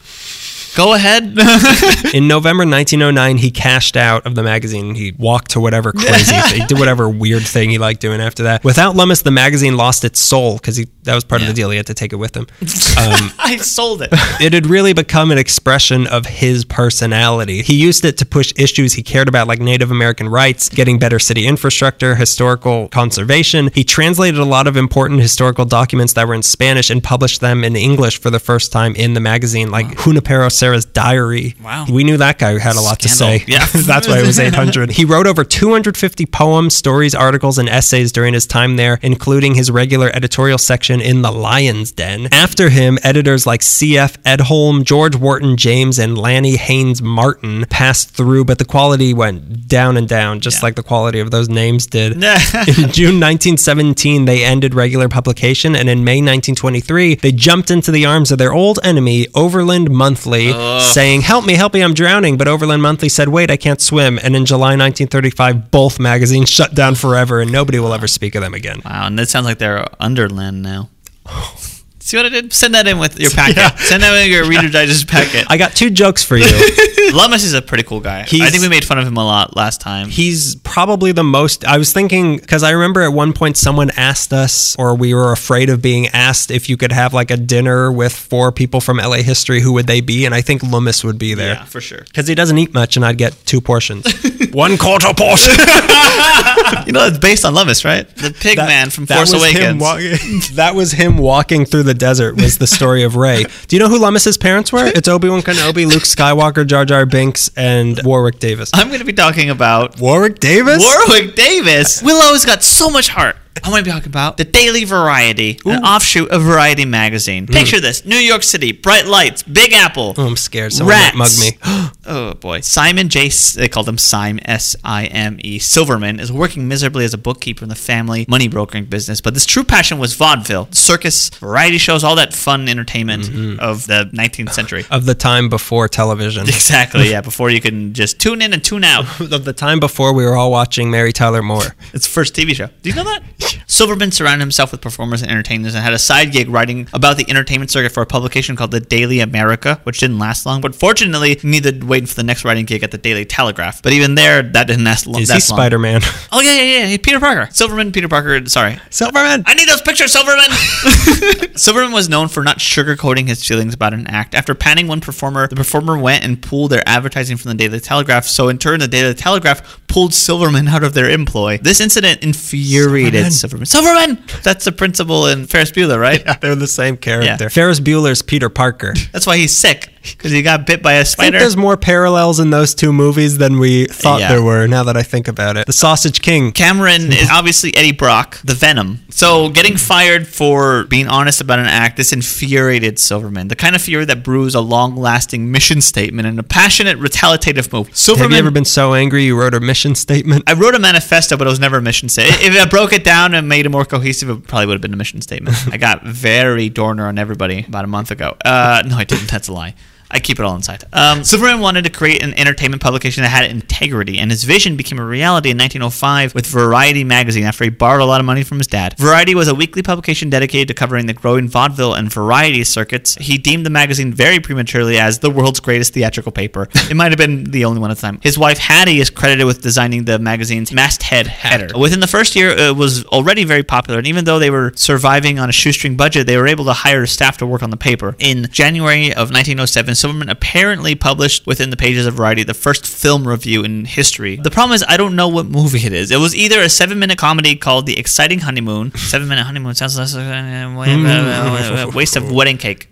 Go ahead. In November 1909, he cashed out of the magazine. He walked to whatever crazy, he did whatever weird thing he liked doing after that. Without Lummis, the magazine lost its soul because that was part of the deal. He had to take it with him. Um, I sold it. it had really become an expression of his personality. He used it to push issues he cared about, like Native American rights, getting better city infrastructure, historical conservation. He translated a lot of important historical documents that were in Spanish and published them in English for the first time in the magazine, like Junipero Serra's diary. Wow. We knew that guy had a lot Scandal. to say. Yeah. That's why it was 800. He wrote over 250 poems, stories, articles, and essays during his time there, including his regular editorial section in The Lion's Den. After him, editors like C.F. Edholm, George Wharton James, and Lanny Haynes Martin passed through, but the quality went down and down, just Yeah. like the quality of those names did. in June 1917, they ended regular publication, and in May 1923, they jumped into the arms of their old enemy, Overland Monthly, saying, Help me, help me, I'm drowning. But Overland Monthly said, Wait, I can't swim. And in July 1935, both magazines shut down forever, and nobody will ever speak of them again. Wow, and that sounds like they're Underland now. See what I did? Send that in with your packet. Send that in with your Reader Digest packet. I got two jokes for you. Lummis is a pretty cool guy. I think we made fun of him a lot last time. He's probably the most. I was thinking because I remember at one point someone asked us, or we were afraid of being asked, if you could have like a dinner with four people from LA history, who would they be? And I think Loomis would be there. yeah, for sure. Because he doesn't eat much, and I'd get two portions. One quarter portion. You know, it's based on Lummis, right? The pig man from Force Awakens. wa- that was him walking through the desert. Was the story of Ray? Do you know who Lummis's parents were? It's Obi Wan Kenobi, Luke Skywalker, Jar Jar Binks, and Warwick Davis. I'm going to be talking about Warwick Davis. Warwick Davis. Willow's got so much heart. I'm going to be talking about the Daily Variety, an offshoot of Variety magazine. Picture this: New York City, bright lights, Big Apple. Oh, I'm scared. Someone Rats. mug me. Oh boy. Simon J. They called him Sime S I M E Silverman is working miserably as a bookkeeper in the family money brokering business, but his true passion was vaudeville, circus, variety shows, all that fun entertainment Mm-hmm. of the 19th century. of the time before television. Exactly. Yeah. Before you can just tune in and tune out. of the time before we were all watching Mary Tyler Moore. It's the first TV show. Do you know that? Silverman surrounded himself with performers and entertainers and had a side gig writing about the entertainment circuit for a publication called the Daily America, which didn't last long. But fortunately, he needed waiting for the next writing gig at the Daily Telegraph. But even there, that didn't last long. Is he. Spider Man? Oh yeah, yeah, yeah. Peter Parker, Silverman, Peter Parker. Sorry, Silverman. I need those pictures, Silverman. Silverman was known for not sugarcoating his feelings about an act. After panning one performer, the performer went and pulled their advertising from the Daily Telegraph. So in turn, the Daily Telegraph pulled Silverman out of their employ. This incident infuriated Silverman. Silverman. Silverman. That's the principal in Ferris Bueller, right? They're the same character. Yeah. Ferris Bueller's Peter Parker. That's why he's sick because he got bit by a I think spider. there's more parallels in those two movies than we thought Yeah. there were. Now that I think about it, the Sausage King. Cameron is obviously Eddie Brock, the Venom. So getting fired for being honest about an act, this infuriated Silverman. The kind of fury that brews a long-lasting mission statement and a passionate retaliative move. Silverman. Have you ever been so angry you wrote a mission statement? I wrote a manifesto, but it was never a mission statement. If I broke it down and made it more cohesive, it probably would have been a mission statement. I got very Dorner on everybody about a month ago. Uh, no, I didn't. That's a lie. I keep it all inside. Um, Silverman wanted to create an entertainment publication that had integrity, and his vision became a reality in 1905 with Variety magazine after he borrowed a lot of money from his dad. Variety was a weekly publication dedicated to covering the growing vaudeville and variety circuits. He deemed the magazine very prematurely as the world's greatest theatrical paper. It might have been the only one at the time. His wife Hattie is credited with designing the magazine's masthead header. Within the first year, it was already very popular, and even though they were surviving on a shoestring budget, they were able to hire staff to work on the paper. In January of 1907, Silverman apparently published within the pages of Variety the first film review in history. The problem is, I don't know what movie it is. It was either a seven-minute comedy called The Exciting Honeymoon. Seven-minute honeymoon sounds less like a uh, uh, hmm. uh, waste of wedding cake.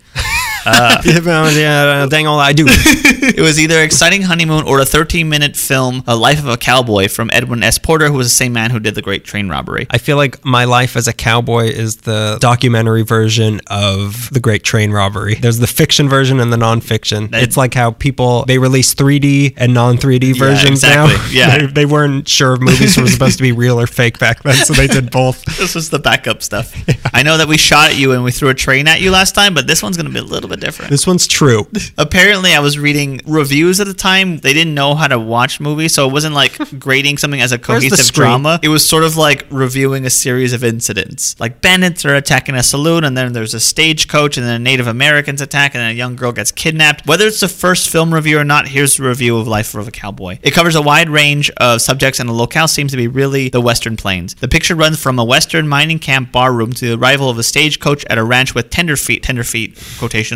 Uh, yeah, dang all I do. It was either Exciting Honeymoon or a 13 minute film, A Life of a Cowboy, from Edwin S. Porter, who was the same man who did the Great Train Robbery. I feel like my life as a cowboy is the documentary version of the Great Train Robbery. There's the fiction version and the nonfiction. That- it's like how people they release 3D and non 3D Yeah, versions exactly. now. Yeah. they, they weren't sure if movies were supposed to be real or fake back then, so they did both. This was the backup stuff. I know that we shot at you and we threw a train at you last time, but this one's going to be a little bit different. This one's true. Apparently, I was reading reviews at the time. They didn't know how to watch movies, so it wasn't like grading something as a cohesive drama. It was sort of like reviewing a series of incidents. Like bandits are attacking a saloon, and then there's a stagecoach, and then a Native Americans attack, and then a young girl gets kidnapped. Whether it's the first film review or not, here's the review of Life of a Cowboy. It covers a wide range of subjects, and the locale seems to be really the Western Plains. The picture runs from a Western mining camp bar room to the arrival of a stagecoach at a ranch with tenderfeet, tenderfeet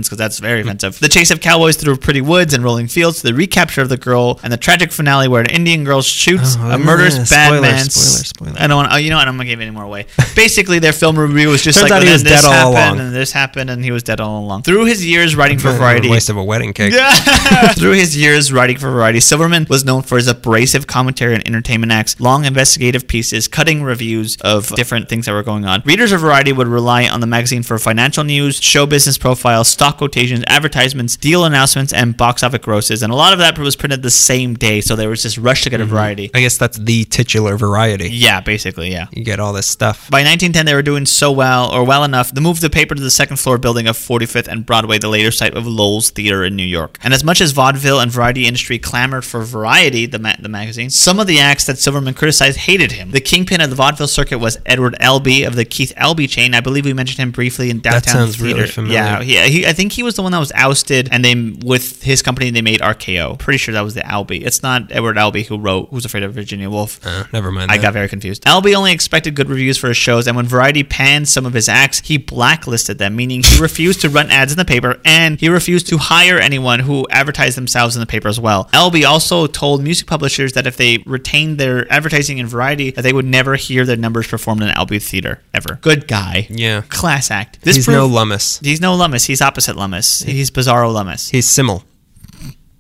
because that's very hmm. offensive. The chase of cowboys through pretty woods and rolling fields to the recapture of the girl and the tragic finale where an Indian girl shoots Oh, a murderous yeah. bad Spoiler, man. spoiler, spoiler. I don't want. Oh, you know what? I'm gonna give any more away. Basically, their film review was just Turns like out he was this dead all happened along." and this happened and he was dead all along. Through his years writing for Variety, Waste of a wedding cake. Through his years writing for Variety, Silverman was known for his abrasive commentary on entertainment acts, long investigative pieces, cutting reviews of different things that were going on. Readers of Variety would rely on the magazine for financial news, show business profiles, stock quotations, advertisements, deal announcements, and box office grosses. And a lot of that was printed the same day, so there was this rush to get a mm-hmm. Variety. I guess that's the titular variety. Yeah, basically, yeah. You get all this stuff. By 1910, they were doing so well, or well enough, they moved the paper to the second floor building of 45th and Broadway, the later site of Loew's Theater in New York. And as much as vaudeville and variety industry clamored for Variety, the, ma- the magazine, some of the acts that Silverman criticized hated him. The kingpin of the vaudeville circuit was Edward Albee of the Keith Albee chain. I believe we mentioned him briefly in Downtown sounds really Theater. familiar. Yeah, he, he, I think he was the one that was ousted, and they with his company they made RKO. Pretty sure that was the Albee. It's not Edward Albee who wrote Who's Afraid of Virginia Woolf. Uh, never mind. I that. got very confused. Albee only expected good reviews for his shows, and when Variety panned some of his acts, he blacklisted them, meaning he refused to run ads in the paper and he refused to hire anyone who advertised themselves in the paper as well. Albee also told music publishers that if they retained their advertising in Variety, that they would never hear their numbers performed in Albee Theater ever. Good guy. Yeah. Class act. This He's proved- no Lummis. He's no Lummis. He's opposite Lummis. He's Bizarro Lummis. He's Simmel.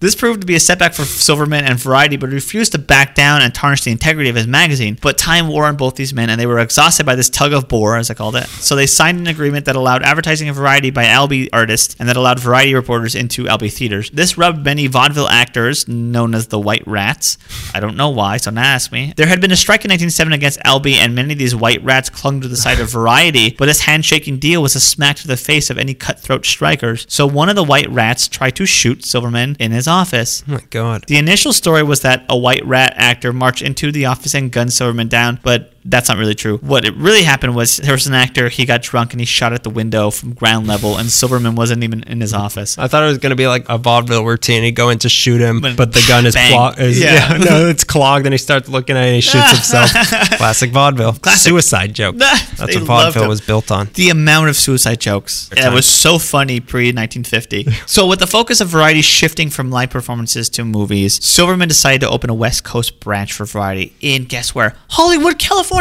This proved to be a setback for Silverman and Variety, but refused to back down and tarnish the integrity of his magazine. But time wore on both these men, and they were exhausted by this tug of war, as I called it. So they signed an agreement that allowed advertising of Variety by Albee artists, and that allowed Variety reporters into Albee theaters. This rubbed many vaudeville actors, known as the White Rats. I don't know why, so now ask me. There had been a strike in 1907 against Albee, and many of these White Rats clung to the side of Variety, but this handshaking deal was a smack to the face of any cutthroat strikers. So one of the White Rats tried to shoot Silverman in his office. Oh my god. The initial story was that a white rat actor marched into the office and gunned Silverman down, but that's not really true. What it really happened was there was an actor, he got drunk and he shot at the window from ground level, and Silverman wasn't even in his office. I thought it was gonna be like a vaudeville routine. He'd go in to shoot him, But- but the gun is, clogged. Is, Yeah. yeah. no, it's clogged, and he starts looking at it and he shoots himself. Classic vaudeville. Classic. Suicide joke. They That's what vaudeville was built on. The amount of suicide jokes. It was so funny pre 1950. so, with the focus of Variety shifting from live performances to movies, Silverman decided to open a West Coast branch for Variety in, guess where? Hollywood, California.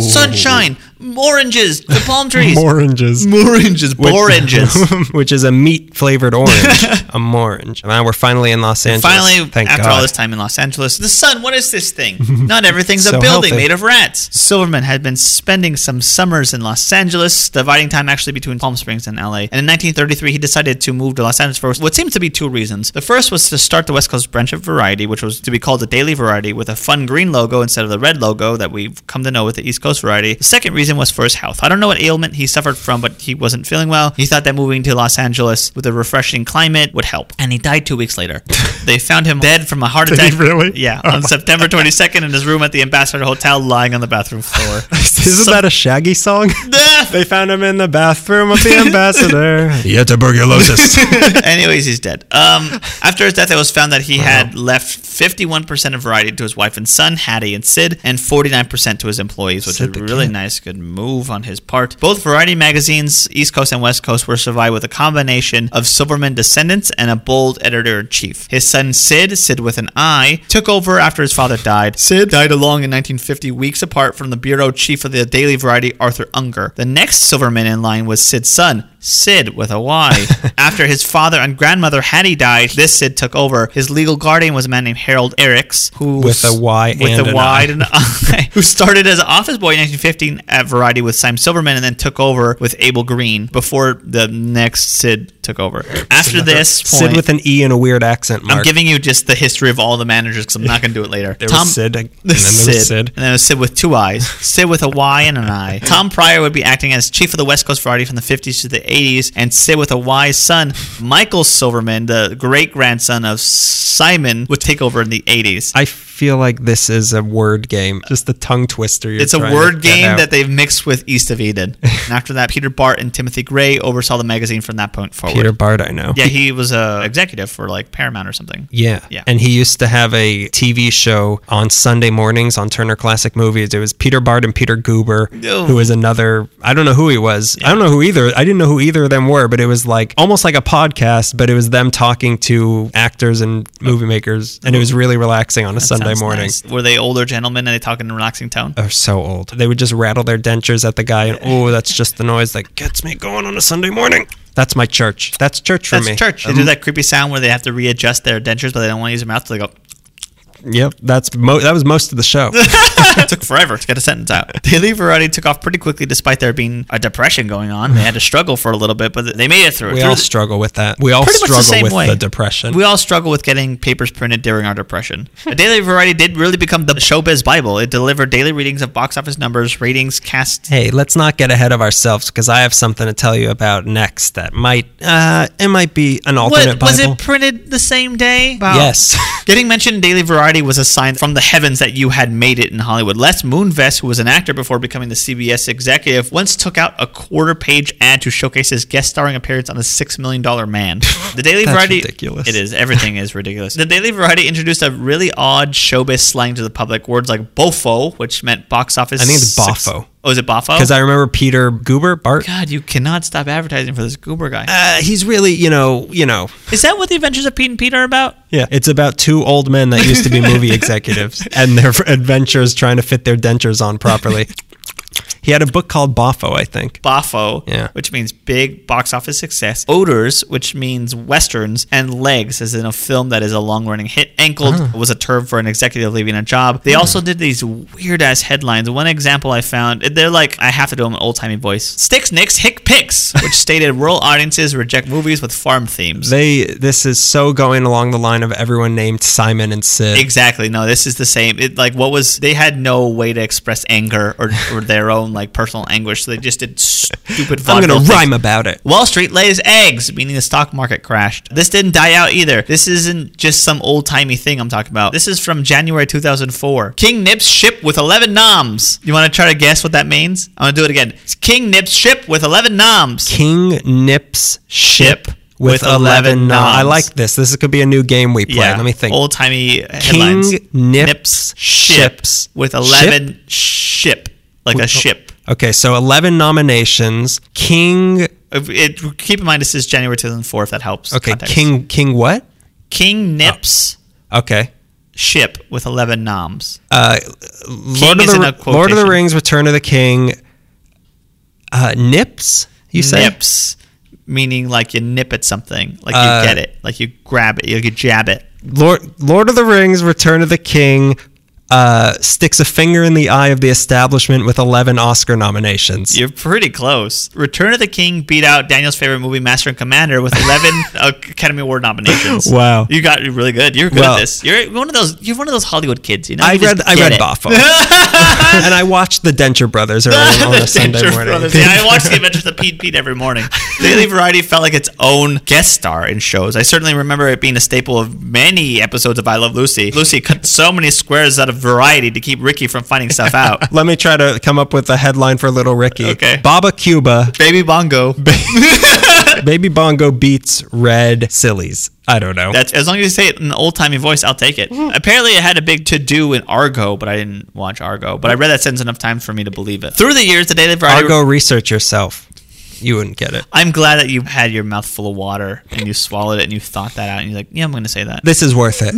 Sunshine, oranges, the palm trees. Oranges. Oranges, oranges. which is a meat flavored orange. a orange. And now we're finally in Los Angeles. Finally, Thank after God. all this time in Los Angeles, the sun, what is this thing? Not everything's a So building healthy. made of rats. Silverman had been spending some summers in Los Angeles, dividing time actually between Palm Springs and LA. And in 1933, he decided to move to Los Angeles for what seems to be two reasons. The first was to start the West Coast branch of Variety, which was to be called the Daily Variety, with a fun green logo instead of the red logo that we've come to know with the East Coast Variety. The second reason was for his health. I don't know what ailment he suffered from, but he wasn't feeling well. He thought that moving to Los Angeles with a refreshing climate would help. And he died two weeks later. they found him dead from a heart Did he attack. really? Yeah, on September 22nd in his room at the Ambassador Hotel, lying on the bathroom floor. Isn't that a Shaggy song? they found him in the bathroom of the ambassador. he had tuberculosis. Anyways, he's dead. Um, after his death, it was found that he had left 51% of Variety to his wife and son, Hattie and Sid, and 49% to his employees, which is a really nice, good move on his part. Both Variety magazines, East Coast and West Coast, were survived with a combination of Silverman descendants and a bold editor in chief. His son, Sid, Sid with an I, took over after his father died. Sid died along in 1950, weeks apart from the bureau chief of the Daily Variety, Arthur Unger. The next Silverman in line was Sid's son, Sid with a Y. After his father and grandmother Hattie died, this Sid took over. His legal guardian was a man named Harold Erichs, who With a Y with and a an Y I. and an I, who started as was an office boy in 1915 at uh, Variety with Simon Silverman, and then took over with Abel Green before the next Sid took over. After this point, Sid with an E and a weird accent mark. I'm giving you just the history of all the managers because I'm not going to do it later. There was Sid, and then there was Sid, Sid. and then it was Sid with two eyes. Sid with a Y and an I. Tom Pryor would be acting as chief of the West Coast Variety from the 50s to the 80s, and Sid with a Y's son, Michael Silverman, the great grandson of Simon, would take over in the 80s. I feel like this is a word game, just a tongue twister. You're It's a word game that they've mixed with East of Eden. and after that, Peter Bart and Timothy Gray oversaw the magazine from that point forward. Peter Bart, I know. yeah, he was a executive for like Paramount or something. Yeah. Yeah. And he used to have a TV show on Sunday mornings on Turner Classic Movies. It was Peter Bart and Peter Guber, Oh. who was another, I don't know who he was. I don't know who either, I didn't know who either of them were, but it was like almost like a podcast, but it was them talking to actors and movie makers. And it was really relaxing on a Sunday Sounds morning. nice. Were they older gentlemen and they talk in a relaxing tone? They're so old. They would just rattle their dentures at the guy, and oh, that's just the noise that gets me going on a Sunday morning. That's my church. That's church for That's me. church. They Um, do that creepy sound where they have to readjust their dentures, but they don't want to use their mouth. So they go. Yep, that's mo- that was most of the show. it took forever to get a sentence out. Daily Variety took off pretty quickly, despite there being a depression going on. They had to struggle for a little bit, but they made it through. We Through all struggle with that. We all Pretty much the struggle same with way. the depression. We all struggle with getting papers printed during our depression. The Daily Variety did really become the showbiz Bible. It delivered daily readings of box office numbers, ratings, cast. hey, let's not get ahead of ourselves because I have something to tell you about next that might uh it might be an alternate What, was it printed the same day? Wow. Yes. Getting mentioned in Daily Variety was a sign from the heavens that you had made it in Hollywood. Les Moonves, who was an actor before becoming the CBS executive, once took out a quarter page ad to showcase his guest starring appearance on The Six Million Dollar Man. The Daily Variety. ridiculous. It is. Everything is ridiculous. The Daily Variety introduced a really odd showbiz slang to the public. Words like bofo, which meant box office. I think it's boffo. Oh, is it boffo? Because I remember Peter Guber, Bart. God, you cannot stop advertising for this goober guy. Uh, he's really, you know, you know, is that what the Adventures of Pete and Peter are about? yeah. It's about two old men that used to be movie executives and their adventures trying to fit their dentures on properly. He had a book called Boffo, I think. Bafo, Yeah. which means big box office success. Oaters, which means westerns, and legs, as in a film that is a long running hit. Ankled was a term for an executive leaving a job. They hmm. also did these weird ass headlines. One example I found, they're like, I have to do them in old timey voice. Sticks, Nix, Hick Pix, which stated rural audiences reject movies with farm themes. They this is so going along the line of everyone named Simon and Sid. Exactly. No, this is the same. It like what was they had no way to express anger or, or their own like personal anguish, so they just did stupid. I'm gonna things. rhyme about it. Wall Street lays eggs, meaning the stock market crashed. This didn't die out either. This isn't just some old timey thing I'm talking about. This is from January 2004. King nips ship with 11 noms. You want to try to guess what that means? I'm gonna do it again. It's King nips ship with 11 noms. King nips ship with, With 11 11 noms. I like this. This could be a new game we play. Let me think. Old timey headlines. King nips ships with 11 ship, like a ship. Okay, so 11 nominations. King It, keep in mind this is January 2004 if that helps. Okay, context. King King what? King nips Okay. ship with 11 noms. Uh Lord of the Lord of the. Rings Return of the King uh nips, you say? nips meaning like you nip at something like Uh, you get it like you grab it like you jab it Lord Lord of the Rings Return of the King uh sticks a finger in the eye of the establishment with 11 Oscar nominations. you're pretty close return of the king beat out daniel's favorite movie master and commander with 11 academy award nominations Wow. you got really good you're good Well- at this you're one of those you're one of those hollywood kids you know I You just read I read it. Boffo. and I watched the Denture Brothers early on a Sunday Denture morning. Brothers. Yeah, I watched the Adventures of Pete Pete every morning. Daily Variety felt like its own guest star in shows. I certainly remember it being a staple of many episodes of I Love Lucy. Lucy cut so many squares out of Variety to keep Ricky from finding stuff out. Let me try to come up with a headline for Little Ricky. Okay. Baba Cuba, Baby Bongo. Baby Bongo beats Red Sillies. I don't know. That's as long as you say it in an old timey voice, I'll take it. Mm-hmm. Apparently, it had a big to do in Argo, but I didn't watch Argo. But I read that sentence enough times for me to believe it. Through the years, the Daily Variety. Argo research yourself. You wouldn't get it. I'm glad that you had your mouth full of water and you swallowed it and you thought that out and you're like, yeah, I'm going to say that. This is worth it.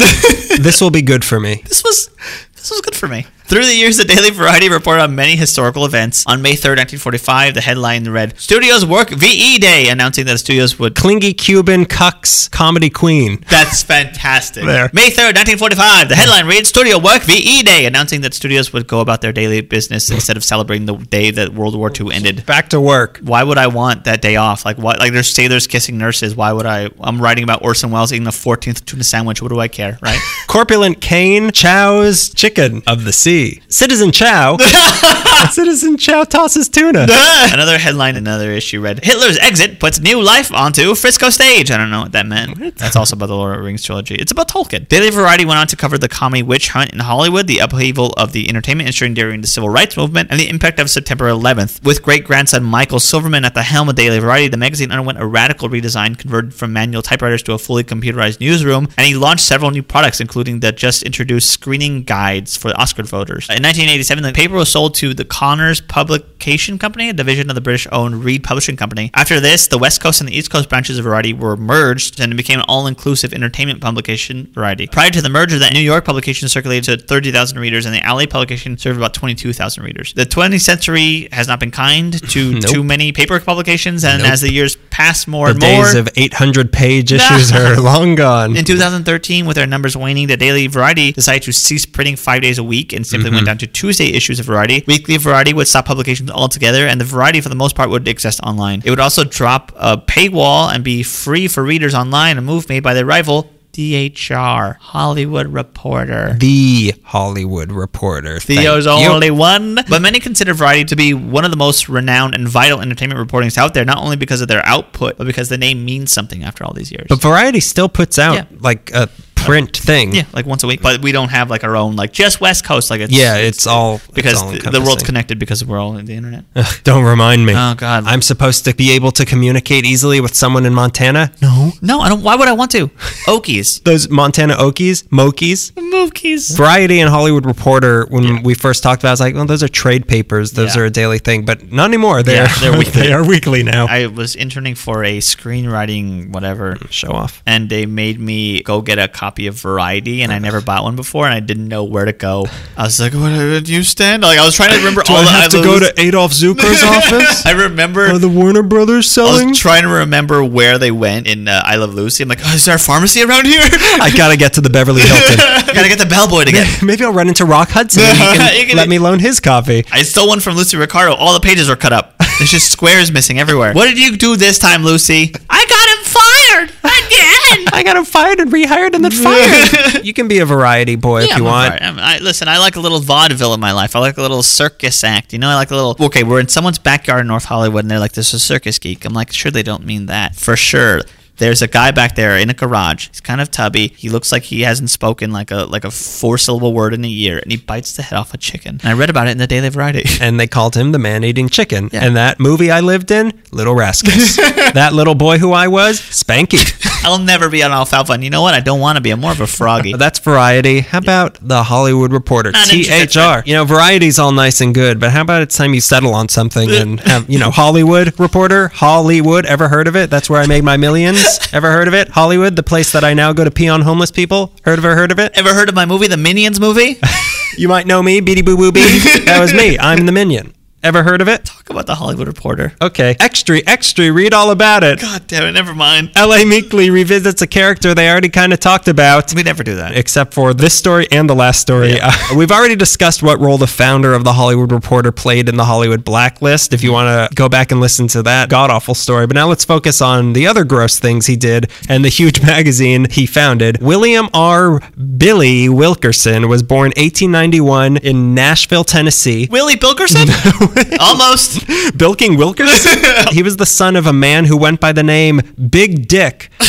this will be good for me. This was This was good for me. Through the years, the Daily Variety reported on many historical events. On May 3rd, 1945, the headline read Studios Work VE Day, announcing that studios would. Clingy Cuban cucks comedy queen. That's fantastic. There. May 3rd, 1945, the headline reads Studio Work VE Day, announcing that studios would go about their daily business instead of celebrating the day that World War II ended. Back to work. Why would I want that day off? Like what? Like there's sailors kissing nurses. Why would I? I'm writing about Orson Welles eating the 14th tuna sandwich. What do I care, right? Corpulent Kane chows chicken of the sea. Citizen Chow. Citizen Chow tosses tuna. another headline, another issue read Hitler's exit puts new life onto Frisco stage. I don't know what that meant. That's also about the Lord of the Rings trilogy. It's about Tolkien. Daily Variety went on to cover the comedy witch hunt in Hollywood, the upheaval of the entertainment industry during the civil rights movement, and the impact of September 11th. With great grandson Michael Silverman at the helm of Daily Variety, the magazine underwent a radical redesign, converted from manual typewriters to a fully computerized newsroom, and he launched several new products, including the just introduced screening guides for Oscar voters. In 1987, the paper was sold to the Cahners Publication Company, a division of the British-owned Reed Publishing Company. After this, the West Coast and the East Coast branches of Variety were merged, and it became an all-inclusive entertainment publication, Variety. Prior to the merger, the New York publication circulated to 30,000 readers, and the LA publication served about 22,000 readers. The 20th century has not been kind to Nope. too many paper publications, and Nope. as the years pass more The and more, days of 800 page issues are long gone. in 2013, with their numbers waning, the Daily Variety decided to cease printing five days a week and simply went mm-hmm. down to Tuesday issues of Variety. Weekly Variety would stop publications altogether, and the Variety, for the most part, would exist online. It would also drop a paywall and be free for readers online, a move made by their rival, THR, Hollywood Reporter. the Hollywood Reporter. Theo's Thank you. only one. But many consider Variety to be one of the most renowned and vital entertainment reportings out there, not only because of their output, but because the name means something after all these years. But Variety still puts out Yeah. like a print thing. Yeah, like once a week. But we don't have like our own like just West Coast. Like it's Yeah, it's all it's because all the, the world's connected because we're all in the internet. Don't remind me. Oh, God. I'm supposed to be able to communicate easily with someone in Montana. No. no, I don't. Why would I want to? Okies, Those Montana Okies, Mokies. Mokies. Variety and Hollywood Reporter, when we first talked about, it, I was like, well, those are trade papers. Those Yeah. are a daily thing, but not anymore. They're Yeah, they're weekly. they are weekly now. I was interning for a screenwriting whatever. Show off. And they made me go get a copy of Variety, and I never bought one before, and I didn't know where to go. I was like, "What do you stand?" Like I was trying to remember Do all I the have to go to Adolph Zukor's office? I remember Are the Warner Brothers selling? I was trying to remember where they went in uh, I Love Lucy. I'm like, oh, is there a pharmacy around here? I gotta get to the Beverly Hilton. I gotta get the bellboy to get. Maybe I'll run into Rock Hudson and he can, You can- let me loan his copy. I stole one from Lucy Ricardo. All the pages were cut up. There's just squares missing everywhere. What did you do this time, Lucy? I got him fired again. I got him fired and rehired and then fired. you can be a variety boy if you I'm want. alright. I, listen, I like a little vaudeville in my life. I like a little circus act. You know, I like a little. Okay, we're in someone's backyard in North Hollywood, and they're like, "This is a circus geek." I'm like, "Sure, they don't mean that for sure." There's a guy back there in a garage. He's kind of tubby. He looks like he hasn't spoken like a like a four syllable word in a year, and he bites the head off a chicken. And I read about it in the Daily Variety. And they called him the man eating chicken. Yeah. And that movie I lived in, Little Rascals. that little boy who I was, Spanky. I'll never be an alfalfa, and you know what? I don't want to be. I'm more of a froggy. That's Variety. How about the Hollywood Reporter? Not. THR. You know, Variety's all nice and good, but how about it's time you settle on something and have, you know, Hollywood Reporter? Hollywood. Ever heard of it? That's where I made my millions. Ever heard of it? Hollywood, the place that I now go to pee on homeless people. Heard of it? Heard of it? Ever heard of my movie, the Minions movie? You might know me, Beady Boo Boo Bee. That was me. I'm the minion. Ever heard of it? Talk about the Hollywood Reporter. Okay. Extra, extra, read all about it. God damn it! Never mind. L.A. Meekly revisits a character they already kind of talked about. We never do that. Except for this story and the last story. Uh, we've already discussed what role the founder of the Hollywood Reporter played in the Hollywood Blacklist. If you want to go back and listen to that god awful story. But now let's focus on the other gross things he did and the huge magazine he founded. William R. Billy Wilkerson was born 1891 in Nashville, Tennessee. Willie Bilkerson? Almost. Bilking Wilkerson? he was the son of a man who went by the name Big Dick.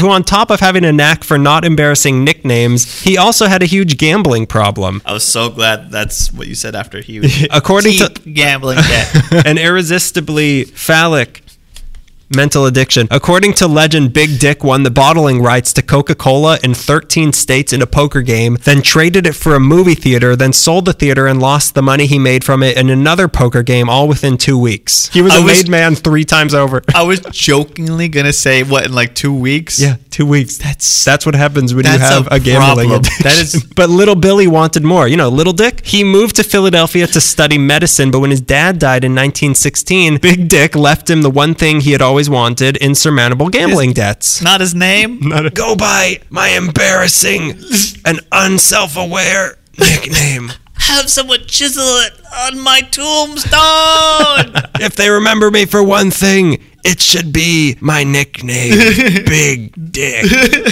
who, on top of having a knack for not embarrassing nicknames, he also had a huge gambling problem. I was so glad that's what you said after he was According to- gambling debt. An irresistibly phallic mental addiction. According to legend, Big Dick won the bottling rights to Coca Cola in 13 states in a poker game, then traded it for a movie theater, then sold the theater and lost the money he made from it in another poker game all within two weeks. He was I a was- made man three times over. I was jokingly gonna say what in like two weeks. Yeah, two weeks. That's that's what happens when you have a a, gambling addiction. That is- But little Billy wanted more. You know, little Dick. He moved to Philadelphia to study medicine, but when his dad died in 1916, Big Dick left him the one thing he had always wanted: insurmountable gambling debts. Not his name. Not a- Go by my embarrassing and unself-aware nickname. Have someone chisel it on my tombstone. if they remember me for one thing, it should be my nickname, Big Dick.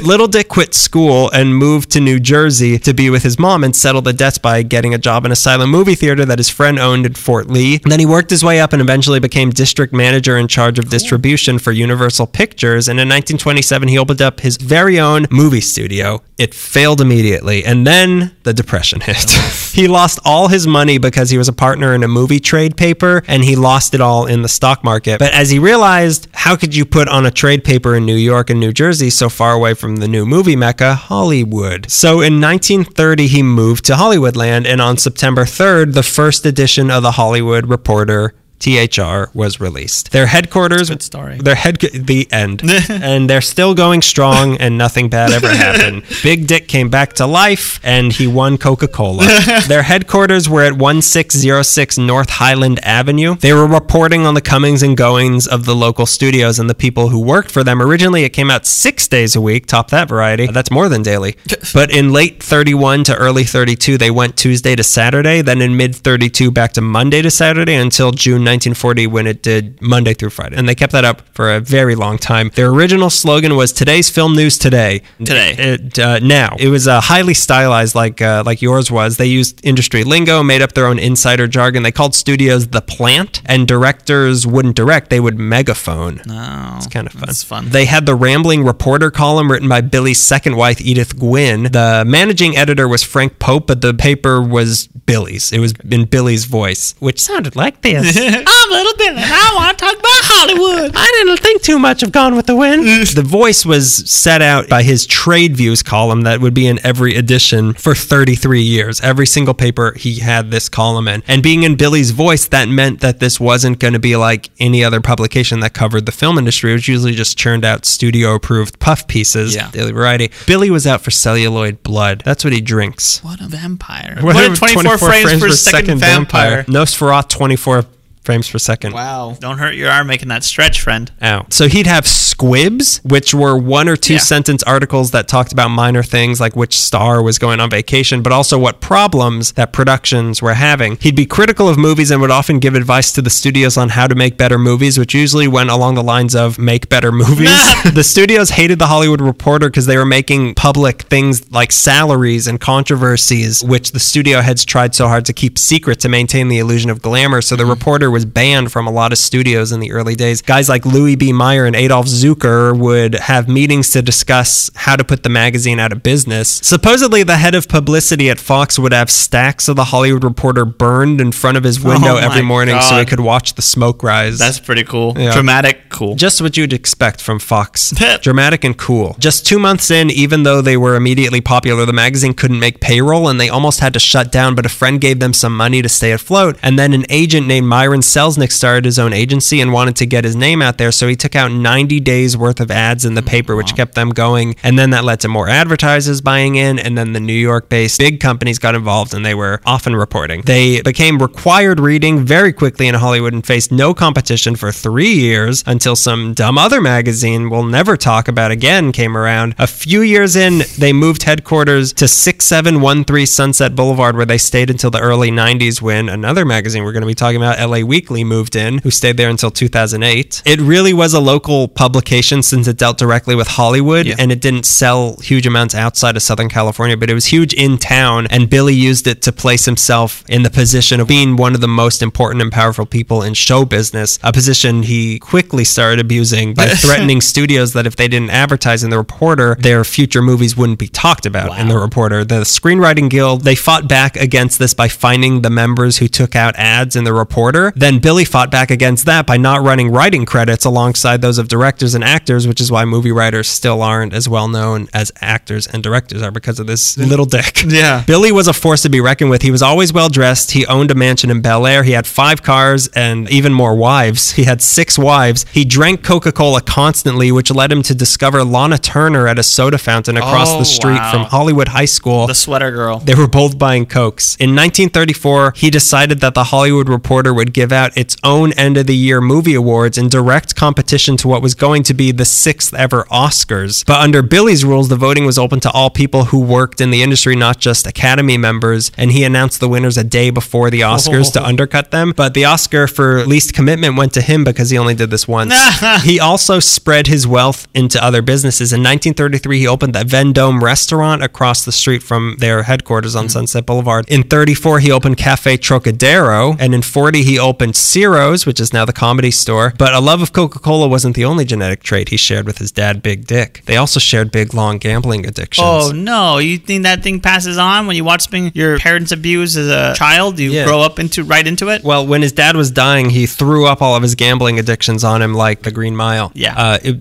Little Dick quit school and moved to New Jersey to be with his mom and settle the debts by getting a job in a silent movie theater that his friend owned in Fort Lee. And then he worked his way up and eventually became district manager in charge of distribution for Universal Pictures. And in 1927, he opened up his very own movie studio. It failed immediately. And then the Depression hit. he lost all his money because he was a partner in a movie trade paper and he lost it all in the stock market. But as he realized, how could you put on a trade paper in New York and New Jersey so far away from the new movie mecca, Hollywood? So in 1930, he moved to Hollywoodland, and on September 3rd, the first edition of the Hollywood Reporter. THR was released. Their headquarters, Good story. Their head, the end, and they're still going strong, and nothing bad ever happened. Big Dick came back to life, and he won Coca Cola. Their headquarters were at 1606 North Highland Avenue. They were reporting on the comings and goings of the local studios and the people who worked for them. Originally, it came out six days a week, top that variety. That's more than daily. But in late 31 to early 32, they went Tuesday to Saturday. Then in mid 32, back to Monday to Saturday until June 1940 when it did Monday through Friday. And they kept that up for a very long time. Their original slogan was "Today's film news today." Today. It, uh, now it was uh, highly stylized, like uh, like yours was. They used industry lingo, made up their own insider jargon. They called studios the plant, and directors wouldn't direct; they would megaphone. No, It's kind of fun. That's fun. They had the rambling reporter column written by Billy's second wife, Edith Gwynn. The managing editor was Frank Pope, but the paper was Billy's. It was in Billy's voice, which sounded like this. I'm little Billy. and I want to talk about Hollywood. I didn't think too much of Gone with the Wind. Mm. the voice was set out by his trade views column that would be in every edition for 33 years. Every single paper he had this column in. And being in Billy's voice, that meant that this wasn't going to be like any other publication that covered the film industry, which usually just churned out studio approved puff pieces, Yeah. daily variety. Billy was out for celluloid blood. That's what he drinks. What a vampire. What What, a a 24, frames, per second, vampire. Nosferatu 24 frames per second. Wow. Don't hurt your arm making that stretch, friend. out. So he'd have squibs, which were one or two Yeah. sentence articles that talked about minor things like which star was going on vacation, but also what problems that productions were having. He'd be critical of movies and would often give advice to the studios on how to make better movies, which usually went along the lines of make better movies. the studios hated the Hollywood Reporter because they were making public things like salaries and controversies, which the studio heads tried so hard to keep secret to maintain the illusion of glamour. So the mm-hmm. reporter was banned from a lot of studios in the early days. Guys like Louis B. Mayer and Adolph Zukor would have meetings to discuss how to put the magazine out of business. Supposedly, the head of publicity at Fox would have stacks of the Hollywood Reporter burned in front of his oh window Oh every morning so he could watch the smoke rise. That's pretty cool. Yeah. Dramatic, cool. Just what you'd expect from Fox. Dramatic and cool. Just two months in, even though they were immediately popular, the magazine couldn't make payroll and they almost had to shut down, but a friend gave them some money to stay afloat. And then an agent named Myron Selznick started his own agency and wanted to get his name out there, so he took out 90 days worth of ads in the paper, which kept them going. And then that led to more advertisers buying in, and then the New York based big companies got involved and they were often reporting. They became required reading very quickly in Hollywood and faced no competition for three years until some dumb other magazine we'll never talk about again came around. A few years in, they moved headquarters to 6713 Sunset Boulevard, where they stayed until the early 90s when another magazine we're going to be talking about, LA Weekly, moved in, who stayed there until 2008. It really was a local publication since it dealt directly with Hollywood Yeah. and it didn't sell huge amounts outside of Southern California, but it was huge in town. And Billy used it to place himself in the position of being one of the most important and powerful people in show business, a position he quickly started abusing by threatening studios that if they didn't advertise in the reporter, their future movies wouldn't be talked about in the reporter. The Screenwriting Guild, they fought back against this by finding the members who took out ads in the reporter. Then Billy fought back against that by not running writing credits alongside those of directors and actors, which is why movie writers still aren't as well known as actors and directors are because of this little dick. Yeah. Billy was a force to be reckoned with. He was always well dressed. He owned a mansion in Bel Air. He had five cars and even more wives. He had six wives. He drank Coca Cola constantly, which led him to discover Lana Turner at a soda fountain across Oh, the street wow. from Hollywood High School. The sweater girl. They were both buying Cokes. In 1934, he decided that the Hollywood Reporter would give out its own end of the year movie awards in direct competition to what was going to be the sixth ever Oscars. But under Billy's rules, the voting was open to all people who worked in the industry, not just Academy members. And he announced the winners a day before the Oscars to undercut them. But the Oscar for least commitment went to him because he only did this once. he also spread his wealth into other businesses. In 1933, he opened the Vendome restaurant across the street from their headquarters on mm. Sunset Boulevard. In 34, he opened Cafe Trocadero. And in 40, he opened Ciro's, which is now the comedy store. But a love of Coca Cola wasn't the only genetic trait he shared with his dad, Big Dick. They also shared big, long gambling addictions. Oh no! You think that thing passes on when you watch something your parents abuse as a child? You Yeah. grow up into right into it. Well, when his dad was dying, he threw up all of his gambling addictions on him like the Green Mile. Yeah. Uh, it,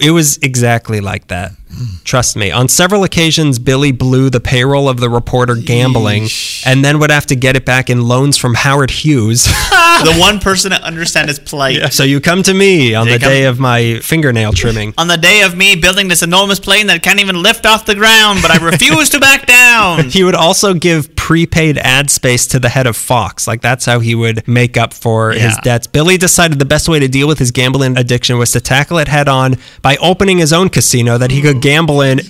it was exactly like that. Trust me. On several occasions, Billy blew the payroll of the reporter gambling and then would have to get it back in loans from Howard Hughes. the one person that understands his plight. so you come to me on They the come- day of my fingernail trimming. On the day of me building this enormous plane that can't even lift off the ground, but I refuse to back down. He would also give prepaid ad space to the head of Fox. Like that's how he would make up for his debts. Billy decided the best way to deal with his gambling addiction was to tackle it head on by opening his own casino that he could gamble in.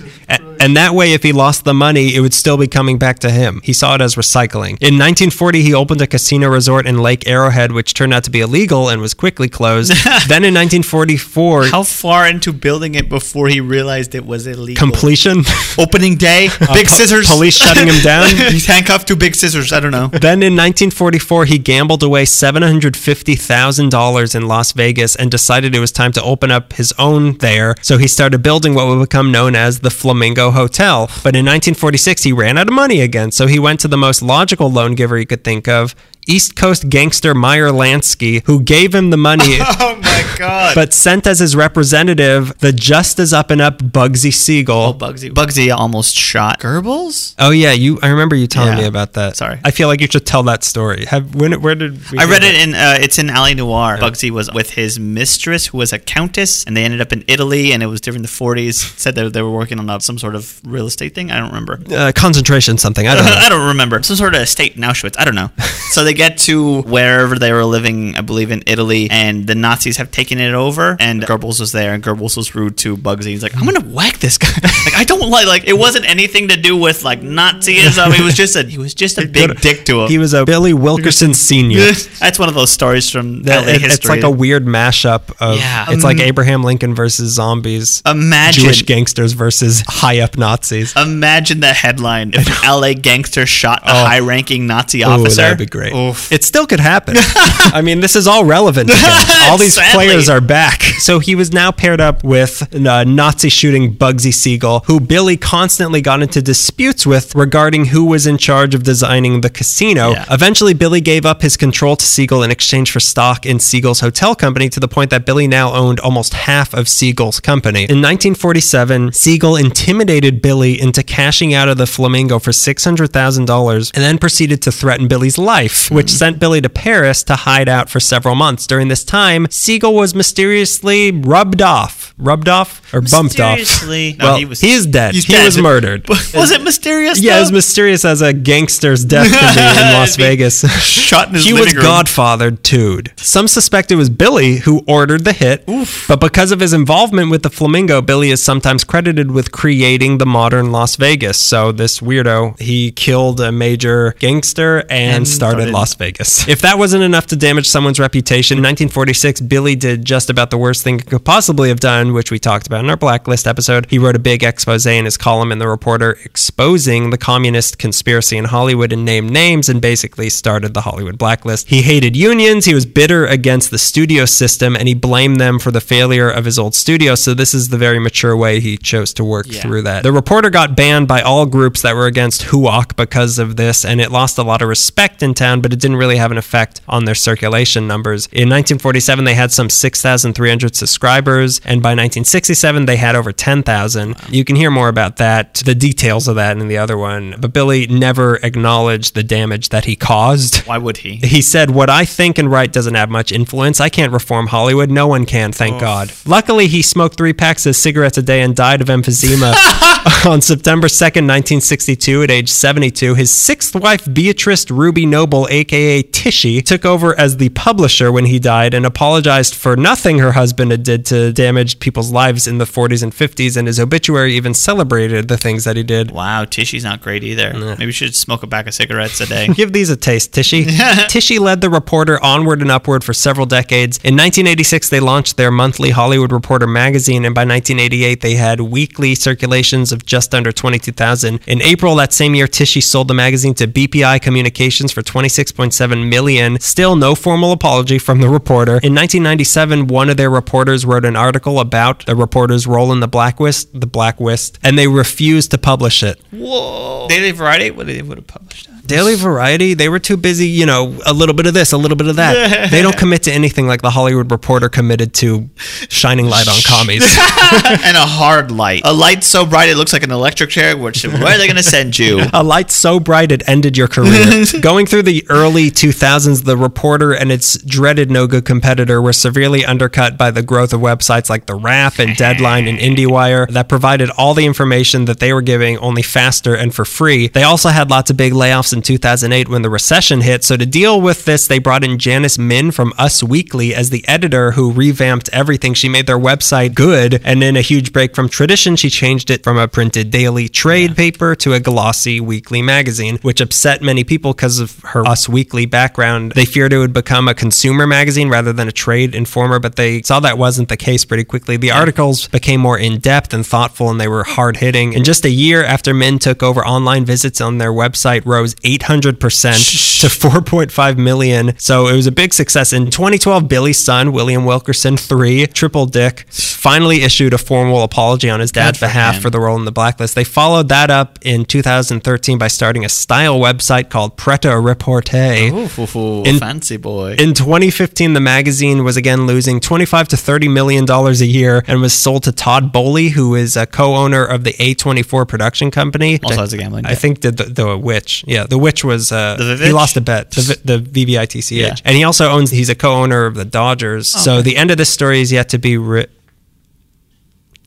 And that way, if he lost the money, it would still be coming back to him. He saw it as recycling. In 1940, he opened a casino resort in Lake Arrowhead, which turned out to be illegal and was quickly closed. then in 1944, How far into building it before he realized it was illegal? completion. Opening day, uh, big po- scissors. police shutting him down? He's handcuffed to big scissors. I don't know. Then in 1944, he gambled away $750,000 in Las Vegas and decided it was time to open up his own there. So he started building what would become known as the Flamingo Hotel. But in 1946, he ran out of money again. So he went to the most logical loan giver he could think of. East Coast gangster Meyer Lansky, who gave him the money Oh my god. but sent as his representative the just as up and up Bugsy Siegel. Oh, Bugsy. Bugsy almost shot Goebbels. Oh yeah, you. I remember you telling Yeah. me about that. Sorry. I feel like you should tell that story. Have when? Where did we I read that? it in uh, it's in Alley Noir. Bugsy was with his mistress, who was a countess, and they ended up in Italy, and it was during the 40s. Said that they were working on some sort of real estate thing. I don't remember. uh, concentration something. I don't know. I don't remember. Some sort of estate in Auschwitz. I don't know. so they get to wherever they were living, I believe in Italy, and the Nazis have taken it over. And Goebbels was there, and Goebbels was rude to Bugsy. He's like, "I'm gonna whack this guy." like I don't like. Like it wasn't anything to do with like Nazism. He was just a he was just a big dick to him. He was a Billy Wilkerson senior. That's one of those stories from That- LA it- history. it's like a weird mashup of. Yeah. It's like Um, Abraham Lincoln versus zombies. Imagine- Jewish gangsters versus high up Nazis. Imagine the headline if an LA gangster shot a Oh. high-ranking Nazi Ooh, officer. that'd be great. Oof. It still could happen. I mean, this is all relevant. All these Sadly. players are back. So he was now paired up with uh, Nazi shooting Bugsy Siegel, who Billy constantly got into disputes with regarding who was in charge of designing the casino. Yeah. Eventually, Billy gave up his control to Siegel in exchange for stock in Siegel's hotel company to the point that Billy now owned almost half of Siegel's company. In 1947, Siegel intimidated Billy into cashing out of the Flamingo for $600,000 and then proceeded to threaten Billy's life, which sent Billy to Paris to hide out for several months. During this time, Siegel was mysteriously rubbed off. Rubbed off? Or bumped off? Mysteriously- No, well, he was- he is dead. he's he dead. was murdered. was it mysterious? Yeah, though? as mysterious as a gangster's death could be in Las Vegas. Shot in his he was room. godfathered tooed. Some suspect it was Billy who ordered the hit, but because of his involvement with the Flamingo, Billy is sometimes credited with creating the modern Las Vegas. So this weirdo, he killed a major gangster and, started, started- Las Vegas. If that wasn't enough to damage someone's reputation, in 1946, Billy did just about the worst thing he could possibly have done, which we talked about in our Blacklist episode. He wrote a big expose in his column in The Reporter exposing the communist conspiracy in Hollywood and named names and basically started the Hollywood blacklist. He hated unions, he was bitter against the studio system, and he blamed them for the failure of his old studio. So, this is the very mature way he chose to work Yeah. through that. The Reporter got banned by all groups that were against HUAC because of this, and it lost a lot of respect in town but it didn't really have an effect on their circulation numbers. In 1947, they had some 6,300 subscribers, and by 1967, they had over 10,000. You can hear more about that, the details of that in the other one. But Billy never acknowledged the damage that he caused. Why would he? He said, What I think and write doesn't have much influence. I can't reform Hollywood. No one can, thank God. Luckily, he smoked three packs of cigarettes a day and died of emphysema on September 2nd, 1962, at age 72. His sixth wife, Beatrice Ruby Noble, aka Tichi, took over as the publisher when he died and apologized for nothing her husband had did to damage people's lives in the 40s and 50s. And his obituary even celebrated the things that he did. Wow, Tichi's not great either. Maybe you should smoke a pack of cigarettes a day. Give these a taste, Tichi. Tichi led the Reporter onward and upward for several decades. In 1986, they launched their monthly Hollywood Reporter magazine, and by 1988, they had weekly circulations of just under 22,000. In April that same year, Tichi sold the magazine to BPI Communications for 26.7 million. Still no formal apology from the Reporter. In 1997, one of their reporters wrote an article about the Reporter's role in the blacklist, the blacklist, and they refused to publish it. Whoa. Daily Variety? What they would have published? Daily Variety, they were too busy, you know, a little bit of this, a little bit of that. they don't commit to anything like the Hollywood Reporter committed to shining light on commies. and a hard light. A light so bright it looks like an electric chair. Which, where are they going to send you? a light so bright it ended your career. Going through the early 2000s, the Reporter and its dreaded no good competitor were severely undercut by the growth of websites like The Wrap and Deadline and IndieWire that provided all the information that they were giving only faster and for free. They also had lots of big layoffs in 2008 when the recession hit. So to deal with this, they brought in Janice Min from Us Weekly as the editor who revamped everything. She made their website good, and in a huge break from tradition, she changed it from a printed daily trade paper to a glossy weekly magazine, which upset many people because of her Us Weekly background. They feared it would become a consumer magazine rather than a trade informer, but they saw that wasn't the case pretty quickly. The articles became more in depth and thoughtful, and they were hard hitting. And just a year after Min took over, online visits on their website rose 800% to 4.5 million. So it was a big success. In 2012, Billy's son, William Wilkerson III, Triple Dick, finally issued a formal apology on his dad's for behalf him. for the role in the blacklist. They followed that up in 2013 by starting a style website called Pret-a-Reporter. Ooh, In- fancy boy. In 2015, the magazine was again losing 25 to 30 million dollars a year and was sold to Todd Boehly, who is a co-owner of the A24 production company. Also has a gambling I debt. think the, the the Witch, yeah, the Witch was uh, The he lost a bet. The Vi- the VVITCH, Yeah. and he also owns. He's a co-owner of the Dodgers. So the end of this story is yet to be written.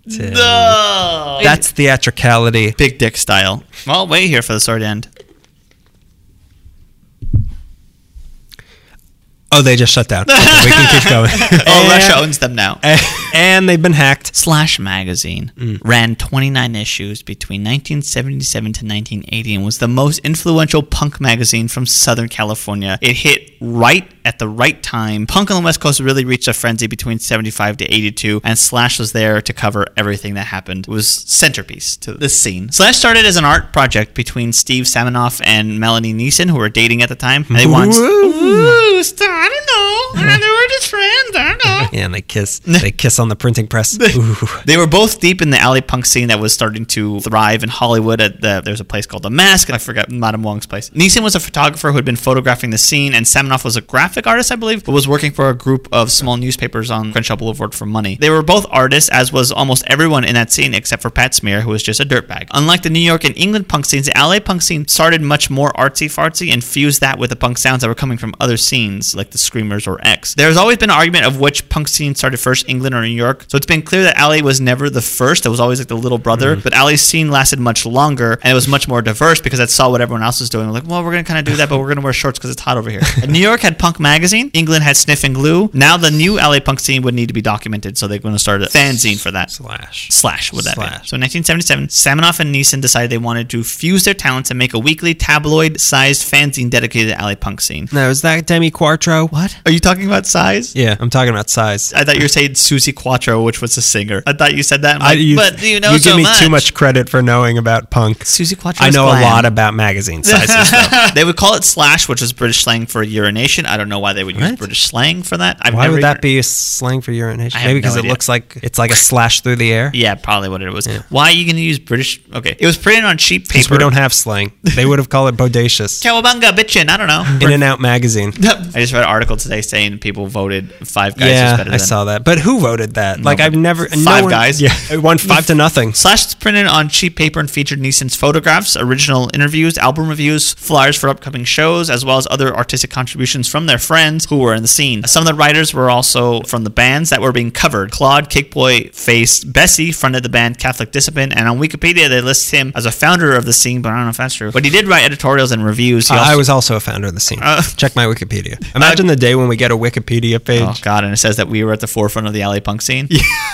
no. That's theatricality. big dick style. Well, wait here for the sword end. Oh, they just shut down. Okay, we can keep going. Oh, And- Russia owns them now. and they've been hacked. Slash Magazine mm. ran 29 issues between 1977 to 1980 and was the most influential punk magazine from Southern California. It hit right at the right time. Punk on the West Coast really reached a frenzy between 75 to 82, and Slash was there to cover everything that happened. It was centerpiece to the scene. Slash started as an art project between Steve Saminoff and Melanie Neeson, who were dating at the time. And they wanted. Ooh, stop, I don't know. They were just friends. I don't know. Yeah, and they kiss. They kiss on the printing press. Ooh. They were both deep in the LA punk scene that was starting to thrive in Hollywood. At the, there was a place called The Masque. I forgot Madame Wong's place. Neeson was a photographer who had been photographing the scene, and Saminoff was a graphic artist, I believe, but was working for a group of small newspapers on Crenshaw Boulevard for money. They were both artists, as was almost everyone in that scene except for Pat Smear, who was just a dirtbag. Unlike the New York and England punk scenes, the LA punk scene started much more artsy fartsy and fused that with the punk sounds that were coming from other scenes like the Screamers or X. There's always been an argument of which punk scene started first, England or New York. So it's been clear that LA was never the first. It was always like the little brother. Mm-hmm. But LA's scene lasted much longer and it was much more diverse because it saw what everyone else was doing. We're like, well, we're gonna kind of do that, but we're gonna wear shorts because it's hot over here. And New York had Punk Magazine. England had Sniffin' Glue. Now the new LA punk scene would need to be documented, so they're going to start a fanzine for that. Slash. Slash would that be? Slash. So in 1977, Saminoff and Neeson decided they wanted to fuse their talents and make a weekly tabloid-sized fanzine dedicated to LA punk scene. Now, is that Demi Quarto? What? Are you talking about size? Yeah, I'm talking about size. I thought you were saying Suzi Quatro, which was a singer. I thought you said that. I'm I, you, but you know you so give me much. too much credit for knowing about punk. Suzi Quatro. I know a lot about magazine sizes. though. they would call it slash, which is British slang for urination. I don't know why they would use What? British slang for that. I've Why would that be a slang for urination? Maybe no because it idea. looks like it's like a slash through the air. Yeah, probably what it was. Why are you going to use British? Okay, it was printed on cheap Because paper. we don't have slang. They would have called it bodacious. Cowabunga, bitchin'. I don't know. In and Out magazine. I just read article today saying people voted Five Guys is Yeah, better I saw that. But who voted that? Like I've never no Five one- Guys? Yeah, it won five to nothing. Slash printed on cheap paper and featured Neeson's photographs, original interviews, album reviews, flyers for upcoming shows, as well as other artistic contributions from their friends who were in the scene. Some of the writers were also from the bands that were being covered. Claude Kickboy Face Bessy fronted the band Catholic Discipline, and on Wikipedia they list him as a founder of the scene, but I don't know if that's true. But he did write editorials and reviews. Uh, also- I was also a founder of the scene. Uh, Check my Wikipedia. Imagine the day when we get a Wikipedia oh, page. Oh God! And it says that we were at the forefront of the LA punk scene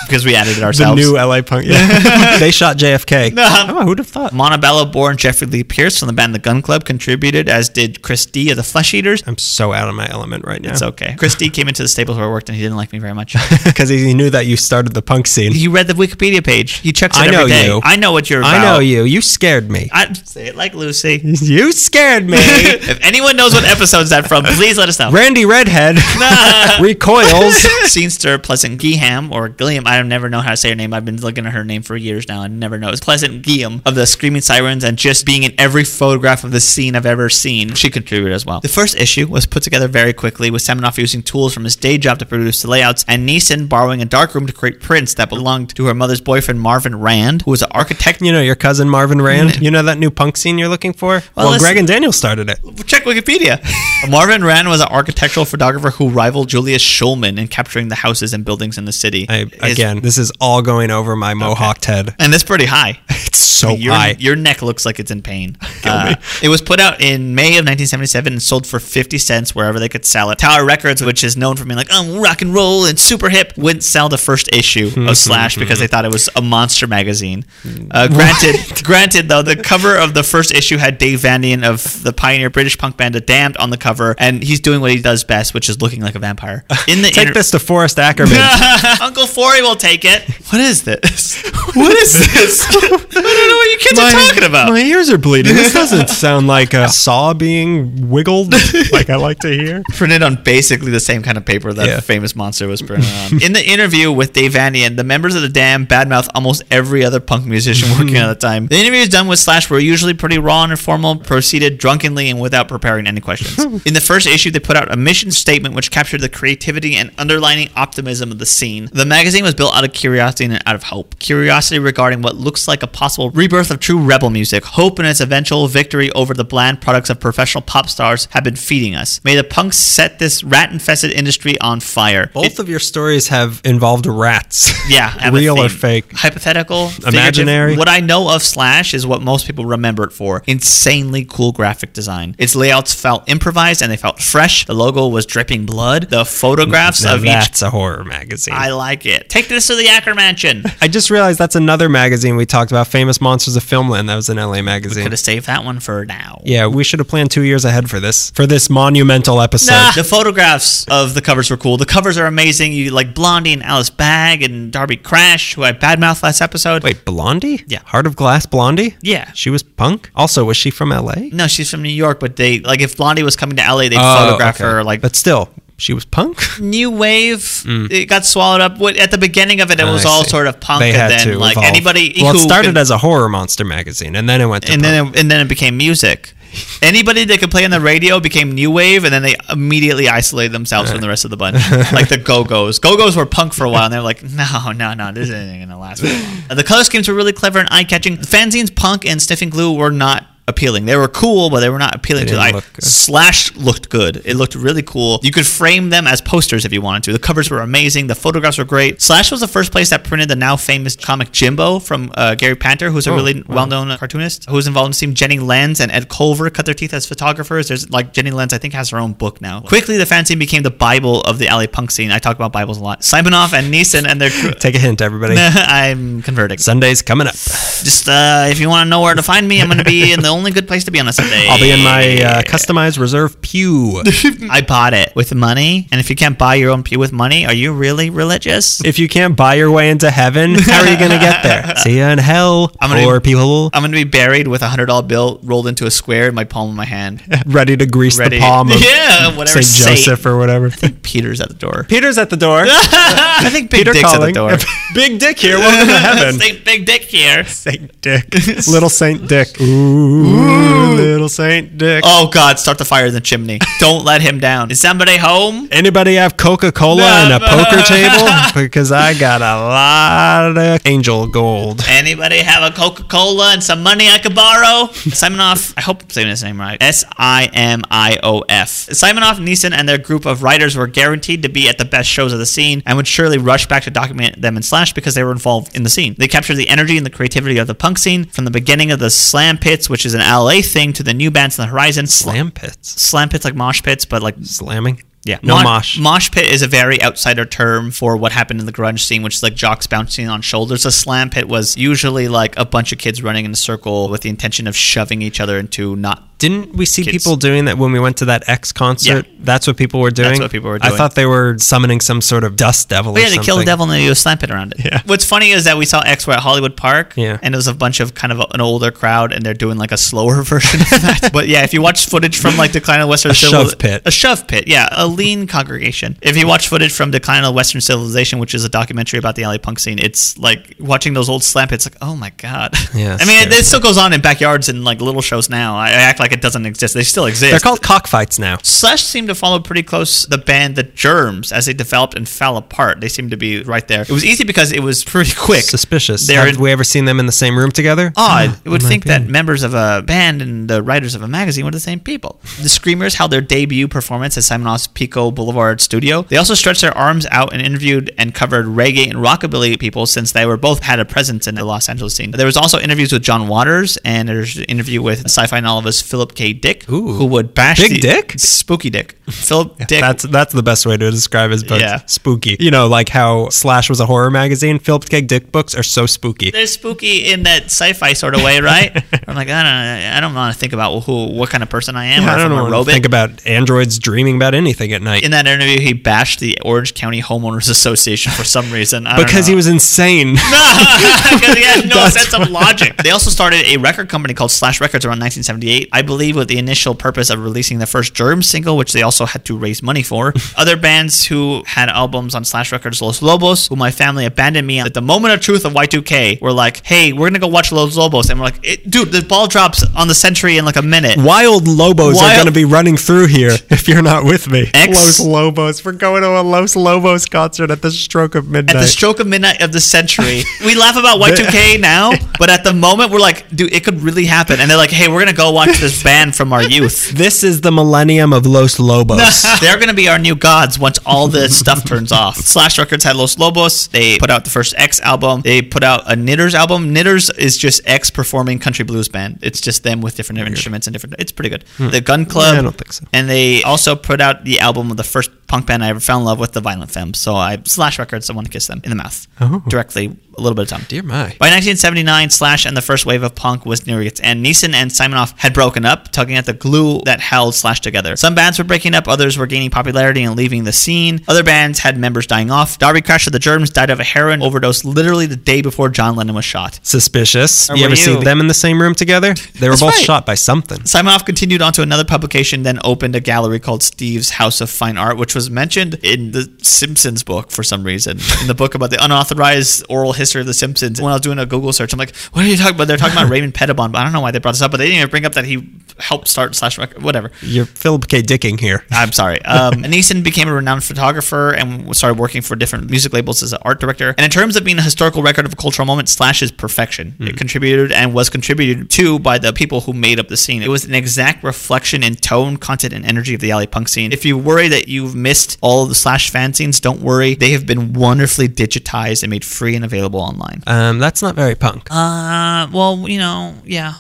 because we added it the ourselves. new LA punk. Yeah. they shot JFK. Oh, who'd have thought? Montebello born Jeffrey Lee Pierce from the band The Gun Club contributed, as did Chris D of the Flesh Eaters. I'm so out of my element right now. It's okay. Chris D came into the Staples where I worked and he didn't like me very much. Because he knew that you started the punk scene. he read the Wikipedia page. He checks it I know you. I know what you're about. I know you. You scared me. I say it like Lucy. You scared me. if anyone knows what episode's that from, please let us know. Randy Redhead recoils. Scenester Pleasant Geeham or Gilliam. I don't never know how to say her name. I've been looking at her name for years now and never know. It's Pleasant Geeham of the Screaming Sirens and just being in every photograph of the scene I've ever seen. She contributed as well. The first issue was put together very quickly with Semenoff using tools from his day job to produce the layouts and Neeson borrowing a darkroom to create prints that belonged to her mother's boyfriend Marvin Rand, who was an architect. You know your cousin Marvin Rand. Mm. You know that new punk scene you're looking for. Well, listen- Greg and Daniel started it. Check Wikipedia. Marvin Rand was an architectural photographer who rivaled Julius Shulman in capturing the houses and buildings in the city. I, again, this is all going over my mohawked head. and it's pretty high. It's so your, high. your neck looks like it's in pain. Uh. It was put out in May of 1977 and sold for 50 cents wherever they could sell it. Tower Records, which is known for being like, oh, rock and roll and super hip, wouldn't sell the first issue of Slash because they thought it was a monster magazine. Uh, granted, granted though, the cover of the first issue had Dave Vanian of the pioneer British punk band The Damned on the cover, and he's doing what he does best, which is looking like a vampire. In the Take inter- this to Forrest Ackerman. Uncle Forry will take it. What is this? What is this? I don't know what you kids are talking about. My ears are bleeding. This doesn't sound like a saw being wiggled like I like to hear. printed on basically the same kind of paper that Yeah. famous monster was printed on. In the interview with Dave Vanian, the members of the Damned badmouth almost every other punk musician working at the time. The interviews done with Slash were usually pretty raw and informal, proceeded drunkenly and without preparing any questions. In the first issue, they put out a mission statement which captured the creativity and underlining optimism of the scene. The magazine was built out of curiosity and out of hope. Curiosity regarding what looks like a possible rebirth of true rebel music. Hope in its eventual victory over the bland products of professional pop stars have been feeding us. May the punks set this rat-infested industry on fire. Both It- of your stories have involved rats. yeah, real or fake. hypothetical. Imaginary. What I know of Slash is what most people remember it for: insanely cool graphic design. Its layouts felt improvised and they felt fresh. The logo was dripping blood. The photographs Now of each. that's a horror magazine. I like it. Take this to the Ackermansion. I just realized that's another magazine we talked about, Famous Monsters of Filmland. That was an LA magazine. We Could have saved that one for now. Yeah, we should have planned two years ahead for this, for this monumental episode. Nah, the photographs of the covers were cool. The covers are amazing. You like Blondie and Alice Bag and Darby Crash, who I badmouthed last episode. Wait, Blondie? Yeah. Heart of Glass Blondie? Yeah. She was punk? Also, was she from LA? No, she's from New York, but they like if Blondie was coming to LA, they'd Oh, photograph okay. her like But still, she was punk? new wave. It got swallowed up. At the beginning of it, it was I all sort of punk, They and then like evolve. anybody. Well, it who started could- as a horror monster magazine, and then it went to and punk. then it, and then it became music. Anybody that could play on the radio became new wave, and then they immediately isolated themselves from the rest of the bunch, like the Go Go's. Go Go's were punk for a while, and they're like, "No, no, no, this isn't gonna last very long." Uh, The color schemes were really clever and eye catching. The fanzines, punk, and Sniffin' Glue were not appealing. They were cool, but they were not appealing to look. Slash looked good. It looked really cool. You could frame them as posters if you wanted to. The covers were amazing. The photographs were great. Slash was the first place that printed the now famous comic Jimbo from uh, Gary Panter, who's a Oh, really wow. well-known cartoonist who was involved in the scene. Jenny Lens and Ed Colver cut their teeth as photographers. There's like Jenny Lens, I think, has her own book now. Quickly, the fanzine became the Bible of the LA punk scene. I talk about Bibles a lot. Simonoff and Neeson and their crew. Take a hint, everybody. I'm converting. Sunday's coming up. Just uh, if you want to know where to find me, I'm going to be in the only good place to be on a Sunday. I'll be in my uh, customized reserve pew. I bought it with money, and if you can't buy your own pew with money, are you really religious? if you can't buy your way into heaven, how are you going to get there? See you in hell, I'm gonna- poor people. I'm gonna be buried with a hundred dollar bill rolled into a square in my palm of my hand. ready to grease Ready. the palm of yeah, whatever. Saint Joseph or whatever. Peter's at the door. Peter's at the door. I think Big Peter Dick's calling. at the door. Big Dick here. Welcome to heaven. Saint Big Dick here. Saint Dick. Little Saint Dick. Ooh, little Saint Dick. Oh God! Start the fire in the chimney. Don't let him down. Is somebody home? Anybody have Coca Cola and a poker table? Because I got a lot of angel gold. Anybody have a Coca Cola and some money I could borrow? Simonoff, I hope I'm saying his name right. S I M I O F. Simonoff, Neeson, and their group of writers were guaranteed to be at the best shows of the scene and would surely rush back to document them in Slash because they were involved in the scene. They captured the energy and the creativity of the punk scene from the beginning of the slam pits, which is an LA thing, to the new bands on the horizon. Slam pits. Slam pits like mosh pits, but like Slamming? yeah, No Mo- mosh. Mosh pit is a very outsider term for what happened in the grunge scene, which is like jocks bouncing on shoulders. A slam pit was usually like a bunch of kids running in a circle with the intention of shoving each other into not. Didn't we see Kids. people doing that when we went to that X concert? Yeah. That's what people were doing. what people were doing. I thought they were summoning some sort of dust devil. But or yeah, they something. killed the devil and they do a slam pit around it. Yeah. What's funny is that we saw X were at Hollywood Park, Yeah. and it was a bunch of kind of an older crowd, and they're doing like a slower version of that. but yeah, if you watch footage from like Decline of Western Civilization. A Civil- shove pit. a shove pit, yeah, a lean congregation. If you watch footage from Decline of Western Civilization, which is a documentary about the LA punk scene, it's like watching those old slam pits. Like, oh my god. Yeah, I mean, it, scary. it still goes on in backyards and like little shows now. I, I act like it doesn't exist. They still exist. They're called cockfights now. Slash seemed to follow pretty close the band The Germs as they developed and fell apart. They seemed to be right there. It was easy because it was pretty quick. Suspicious. They're Have we ever seen them in the same room together? Ah, odd. You would think be. that members of a band and the writers of a magazine were the same people. The Screamers held their debut performance at Simonoff's Pico Boulevard studio. They also stretched their arms out and interviewed and covered reggae and rockabilly people since they were both had a presence in the Los Angeles scene. There was also interviews with John Waters and there's an interview with sci-fi novelist Philip K. Dick, Ooh. who would bash Big the- Dick? spooky Dick. Philip Dick. That's that's the best way to describe his books. Yeah. Spooky. You know, like how Slash was a horror magazine. Philip K. Dick books are so spooky. they're spooky in that sci-fi sort of way, right? I'm like, I don't, I don't want to think about who, what kind of person I am. or I don't know. robot. Think about androids dreaming about anything at night. in that interview, he bashed the Orange County Homeowners Association for some reason. I don't because know. he was insane. because he had no That's sense of logic. They also started a record company called Slash Records around 1978, I believe, with the initial purpose of releasing the first Germ single, which they also had to raise money for. Other bands who had albums on Slash Records, Los Lobos, who my family abandoned me at the moment of truth of Y2K, were like, "Hey, we're gonna go watch Los Lobos," and we're like, "Eh, "Dude, the ball drops on the Century in like a minute." Wild Lobos are going to be running through here if you're not with me. X- Los Lobos. We're going to a Los Lobos concert at the stroke of midnight. At the stroke of midnight of the century, we laugh about Y2K now, but at the moment we're like, dude, it could really happen. And they're like, hey, we're gonna go watch this band from our youth. this is the millennium of Los Lobos. They're gonna be our new gods once all the stuff turns off. Slash Records had Los Lobos. They put out the first X album. They put out a Knitters album. Knitters is just X performing country blues band. It's just them with different instruments and different. It's pretty good. The Gun Club. Hmm. I don't think so. And they also put out the album of the first punk band I ever fell in love with, the Violent Femmes. So I Slash Records. I want to kiss them in the mouth Oh. directly. A little bit of time. Dear my. By 1979, Slash and the first wave of punk was nearing its end. Neeson and Simonoff had broken up, tugging at the glue that held Slash together. Some bands were breaking up, others were gaining popularity and leaving the scene. Other bands had members dying off. Darby Crash of the Germs died of a heroin overdose literally the day before John Lennon was shot. Suspicious. Or You ever see you? them in the same room together? They were That's both right. shot by something. Simonoff continued on to another publication, then opened a gallery called Steve's House of Fine Art, which was mentioned in the Simpsons book for some reason. In the book about the unauthorized oral history of the Simpsons. When I was doing a Google search, I'm like, what are you talking about? They're talking about Raymond Pettibon, but I don't know why they brought this up, but they didn't even bring up that he helped start slash record, whatever. You're Philip K. Dicking here. I'm sorry. Um, Neeson became a renowned photographer and started working for different music labels as an art director. And in terms of being a historical record of a cultural moment, Slash is perfection. It contributed and was contributed to by the people who made up the scene. It was an exact reflection in tone, content, and energy of the LA punk scene. If you worry that you've missed all of the Slash fanzines, don't worry. They have been wonderfully digitized and made free and available online. Um, that's not very punk. Uh, well, you know, yeah.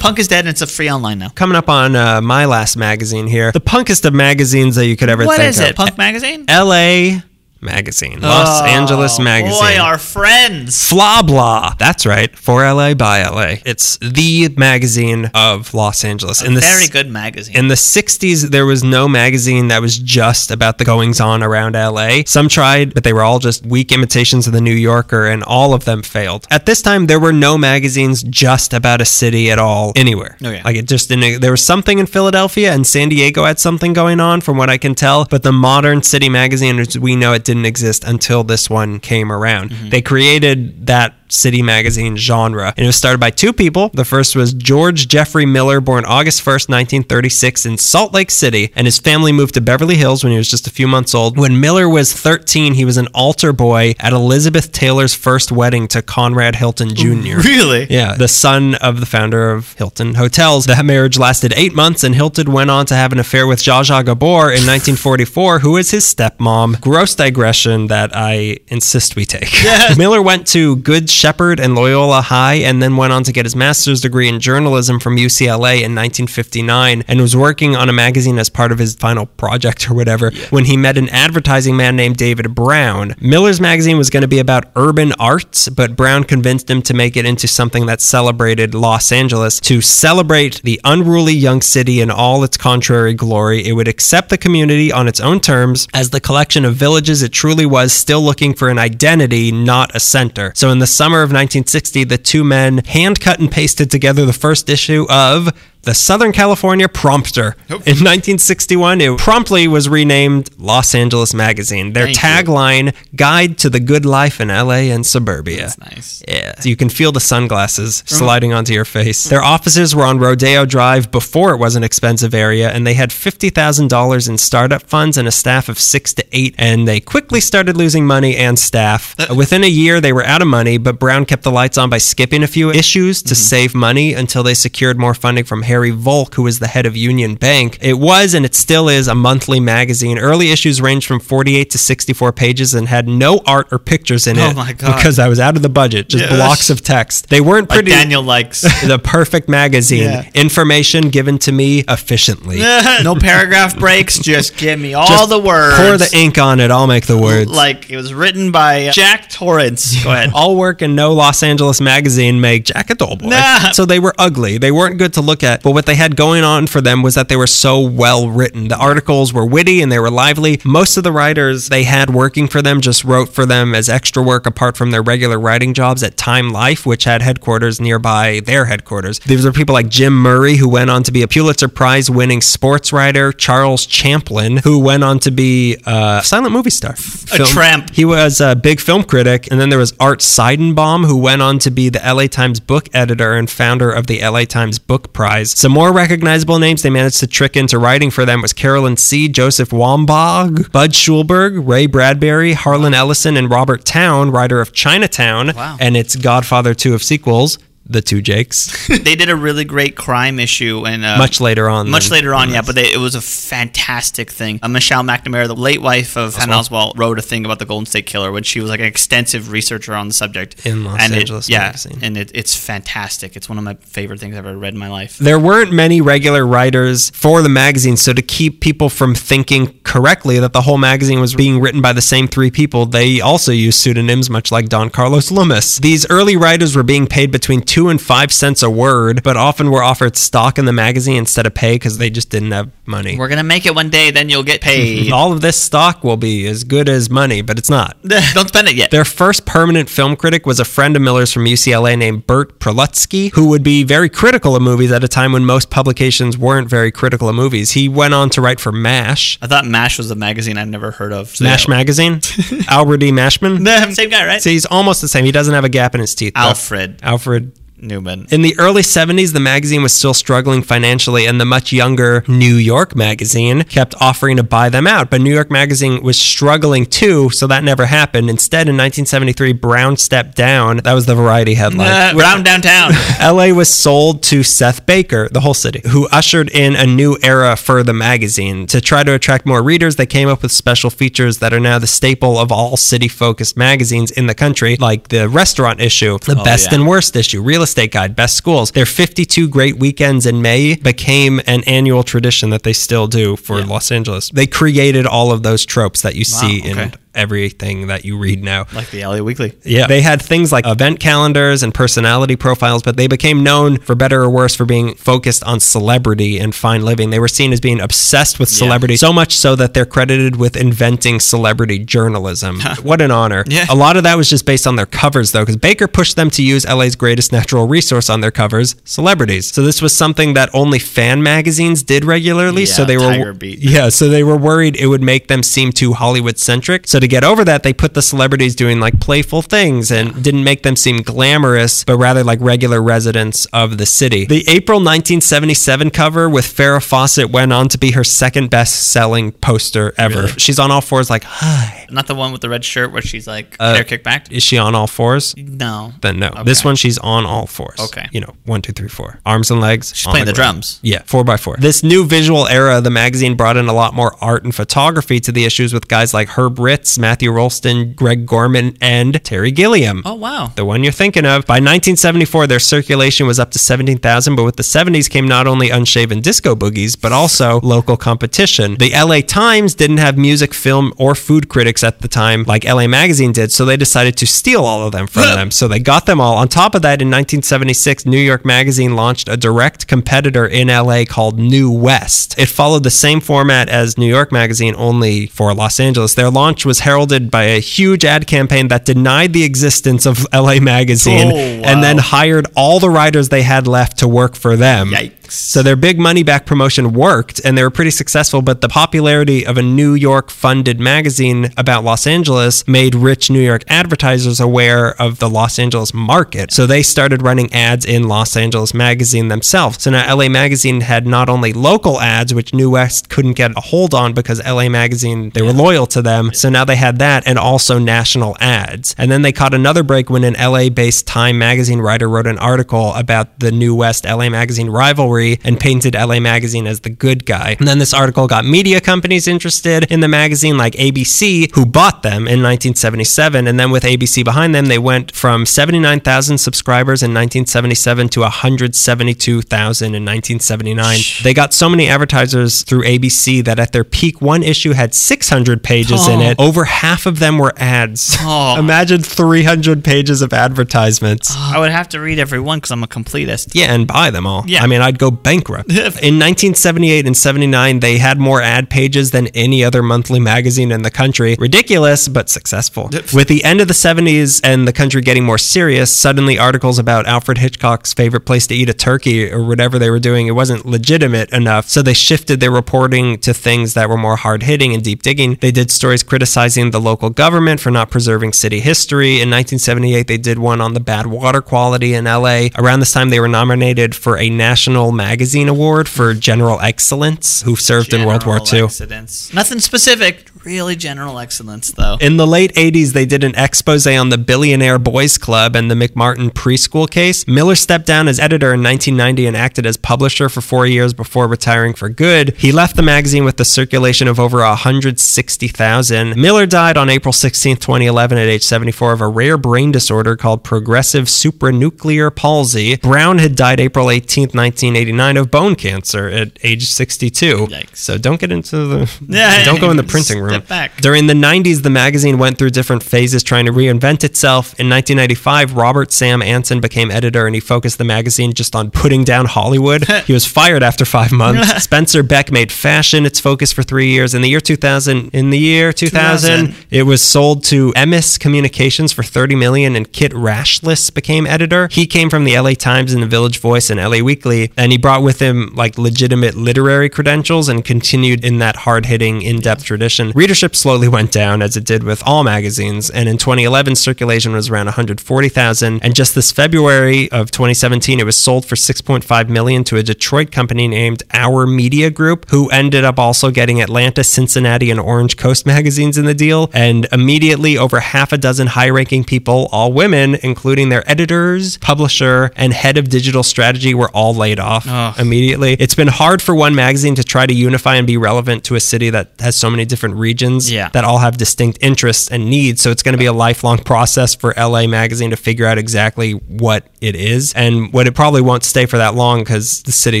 Punk is dead and it's a free online now. Coming up on uh, my last magazine here, the punkest of magazines that you could ever What think is of. it? Punk magazine? L.A. magazine. Los oh, Angeles Oh, magazine. Boy, our friends. Fla blah. That's right. For LA by LA. It's the magazine of Los Angeles. In the Very good magazine. In the 60s, there was no magazine that was just about the goings on around LA. Some tried, but they were all just weak imitations of the New Yorker, and all of them failed. At this time, there were no magazines just about a city at all anywhere. Oh, okay. Like it just didn't. There was something in Philadelphia, and San Diego had something going on, from what I can tell. But the modern city magazine, as we know it, didn't exist until this one came around. Mm-hmm. They created that city magazine genre. And it was started by two people. The first was George Jeffrey Miller, born August 1st, 1936, in Salt Lake City, and his family moved to Beverly Hills when he was just a few months old. When Miller was 13, he was an altar boy at Elizabeth Taylor's first wedding to Conrad Hilton Jr. really? Yeah, the son of the founder of Hilton Hotels. That marriage lasted eight months, and Hilton went on to have an affair with Zsa Zsa Gabor in 1944, who is his stepmom. Gross digression that I insist we take. Miller went to Good Shepherd and Loyola High, and then went on to get his master's degree in journalism from UCLA in 1959, and was working on a magazine as part of his final project or whatever when he met an advertising man named David Brown. Miller's magazine was going to be about urban arts, but Brown convinced him to make it into something that celebrated Los Angeles to celebrate the unruly young city in all its contrary glory. It would accept the community on its own terms as the collection of villages it truly was, still looking for an identity, not a center. So in the summer of 1960, the two men hand cut and pasted together the first issue of the Southern California Prompter. In 1961, it promptly was renamed Los Angeles Magazine. Their Thank you. tagline, Guide to the Good Life in LA and Suburbia. That's nice. Yeah. So you can feel the sunglasses sliding onto your face. Their offices were on Rodeo Drive before it was an expensive area, and they had $50,000 in startup funds and a staff of six to eight, and they quickly started losing money and staff. Uh, Within a year, they were out of money, but Brown kept the lights on by skipping a few issues to save money until they secured more funding from Harry Volk, who was the head of Union Bank. It was, and it still is, a monthly magazine. Early issues ranged from 48 to 64 pages and had no art or pictures in Oh it my God. because I was out of the budget, just Yeah. blocks of text. They weren't Like pretty. Daniel likes. the perfect magazine. Yeah. Information given to me efficiently. no paragraph breaks. Just give me all Just the words. Pour the ink on it. I'll make the words. Like it was written by Jack Torrance. Go ahead. All work and no Los Angeles magazine make Jack a dull boy. Nah. So they were ugly. They weren't good to look at. But what they had going on for them was that they were so well written. The articles were witty and they were lively. Most of the writers they had working for them just wrote for them as extra work apart from their regular writing jobs at Time Life, which had headquarters nearby their headquarters. These were people like Jim Murray, who went on to be a Pulitzer Prize winning sports writer, Charles Champlin, who went on to be a silent movie star. A tramp. He was a big film critic, and then there was Art Seidenbaum, who went on to be the LA Times book editor and founder of the LA Times Book Prize. Some more recognizable names they managed to trick into writing for them was Carolyn See, Joseph Wambaugh, Budd Schulberg, Ray Bradbury, Harlan Ellison, and Robert Towne, writer of Chinatown Wow. and its Godfather 2 of sequels, The Two Jakes, they did a really great crime issue and uh, much later on. Much later on, yeah, but they, it was a fantastic thing. Uh, Michelle McNamara, the late wife of Patton Oswalt, wrote a thing about the Golden State Killer when she was like an extensive researcher on the subject In Los and it- Angeles yeah, magazine. and it, it's fantastic. It's one of my favorite things I've ever read in my life. there weren't many regular writers for the magazine, so to keep people from thinking correctly that the whole magazine was being written by the same three people, they also used pseudonyms, much like Don Carlos Lummis. These early writers were being paid between two and five cents a word, but often were offered stock in the magazine instead of pay because they just didn't have money. We're gonna make it one day, then you'll get paid. All of this stock will be as good as money, but it's not. Don't spend it yet. Their first permanent film critic was a friend of Miller's from UCLA named Burt Prelutsky, who would be very critical of movies at a time when most publications weren't very critical of movies. He went on to write for MASH, I thought MASH was a magazine I'd never heard of. So MASH magazine, Albert E. Mashman. Same guy, right? See, he's almost the same. He doesn't have a gap in his teeth. though. Alfred Alfred Newman. In the early 70s, the magazine was still struggling financially, and the much younger New York Magazine kept offering to buy them out. But New York Magazine was struggling too, so that never happened. Instead, in 1973, Brown stepped down. That was the Variety headline. Uh, Brown downtown. LA was sold to Seth Baker, the whole city, who ushered in a new era for the magazine. To try to attract more readers, they came up with special features that are now the staple of all city focused magazines in the country, like the restaurant issue, the best yeah. and worst issue, real estate guide, best schools. Their 52 great weekends in May became an annual tradition that they still do for Los Angeles. They created all of those tropes that you see okay. in everything that you read now. Like the LA Weekly. Yeah. They had things like event calendars and personality profiles, but they became known for better or worse for being focused on celebrity and fine living. They were seen as being obsessed with celebrity, so much so that they're credited with inventing celebrity journalism. what an honor. Yeah. A lot of that was just based on their covers, though, because Baker pushed them to use LA's greatest natural resource on their covers, celebrities. So this was something that only fan magazines did regularly. Yeah, so they were Beat. yeah, so they were worried it would make them seem too Hollywood centric. So to get over that, they put the celebrities doing like playful things and didn't make them seem glamorous, but rather like regular residents of the city. The April 1977 cover with Farrah Fawcett went on to be her second best selling poster ever. Really? She's on all fours, like, hi. Not the one with the red shirt where she's like Uh, hair kicked back. Is she on all fours? No. Then no. This one, she's on all fours. Okay. You know, one, two, three, four. Arms and legs. She's playing the ground. drums. Yeah, four by four. This new visual era, the magazine brought in a lot more art and photography to the issues with guys like Herb Ritts, Matthew Rolston, Greg Gorman, and Terry Gilliam. Oh wow. The one you're thinking of. By 1974, their circulation was up to 17,000, but with the 70s came not only unshaven disco boogies, but also local competition. The LA Times didn't have music, film, or food critics at the time like LA Magazine did, so they decided to steal all of them from them. So they got them all. On top of that, in 1976, New York Magazine launched a direct competitor in LA called New West. It followed the same format as New York Magazine, only for Los Angeles. Their launch was heralded by a huge ad campaign that denied the existence of LA Magazine Oh, and then hired all the writers they had left to work for them. Yikes. So their big money back promotion worked and they were pretty successful, but the popularity of a New York funded magazine about Los Angeles made rich New York advertisers aware of the Los Angeles market. So they started running ads in Los Angeles magazine themselves. So now LA Magazine had not only local ads, which New West couldn't get a hold on because LA Magazine, they were loyal to them. So now they had that and also national ads. And then they caught another break when an LA based Time magazine writer wrote an article about the New West LA Magazine rivalry and painted LA Magazine as the good guy. And then this article got media companies interested in the magazine like ABC, who bought them in 1977. And then with ABC behind them, they went from 79,000 subscribers in 1977 to 172,000 in 1979. They got so many advertisers through ABC that at their peak, one issue had 600 pages in Oh. it. Over half of them were ads. Oh. Imagine 300 pages of advertisements. I would have to read every one because I'm a completist. Yeah, and buy them all. Yeah. I mean, I'd go bankrupt. in 1978 and 79, they had more ad pages than any other monthly magazine in the country. Ridiculous, but successful. With the end of the 70s and the country getting more serious, suddenly articles about Alfred Hitchcock's favorite place to eat a turkey or whatever they were doing, it wasn't legitimate enough. So they shifted their reporting to things that were more hard hitting and deep digging. They did stories criticizing the local government for not preserving city history. In 1978, they did one on the bad water quality in LA. Around this time, they were nominated for a National Magazine Award for General Excellence, who served in World War II. Excellence. Nothing specific. Really general excellence, though. In the late 80s, they did an expose on the Billionaire Boys Club and the McMartin preschool case. Miller stepped down as editor in 1990 and acted as publisher for four years before retiring for good. He left the magazine with a circulation of over 160,000. Miller died on April 16, 2011, at age 74 of a rare brain disorder called progressive supranuclear palsy. Brown had died April 18, 1989, of bone cancer at age 62. Yikes. So don't get into the. Yeah, don't go in the printing room. Step back. During the 90s, the magazine went through different phases trying to reinvent itself. In 1995, Robert Sam Anson became editor and he focused the magazine just on putting down Hollywood. he was fired after five months. Spencer Beck made fashion its focus for three years. In the year 2000, in the year 2000, 2000. it was sold to Emmis Communications for 30 million and Kit Rachlis became editor. He came from the LA Times and the Village Voice and LA Weekly and he brought with him like legitimate literary credentials and continued in that hard-hitting in-depth tradition. Readership slowly went down as it did with all magazines and in 2011 circulation was around 140,000 and just this February of 2017 it was sold for 6.5 million to a Detroit company named Hour Media Group who ended up also getting Atlanta, Cincinnati and Orange Coast magazines in the deal and immediately over half a dozen high-ranking people, all women, including their editors, publisher and head of digital strategy were all laid off Ugh. immediately. It's been hard for one magazine to try to unify and be relevant to a city that has so many different regions Yeah. that all have distinct interests and needs. So it's going to be a lifelong process for LA Magazine to figure out exactly what it is and what it probably won't stay for that long because the city,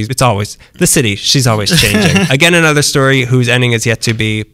it's always, the city, she's always changing. Again, another story whose ending is yet to be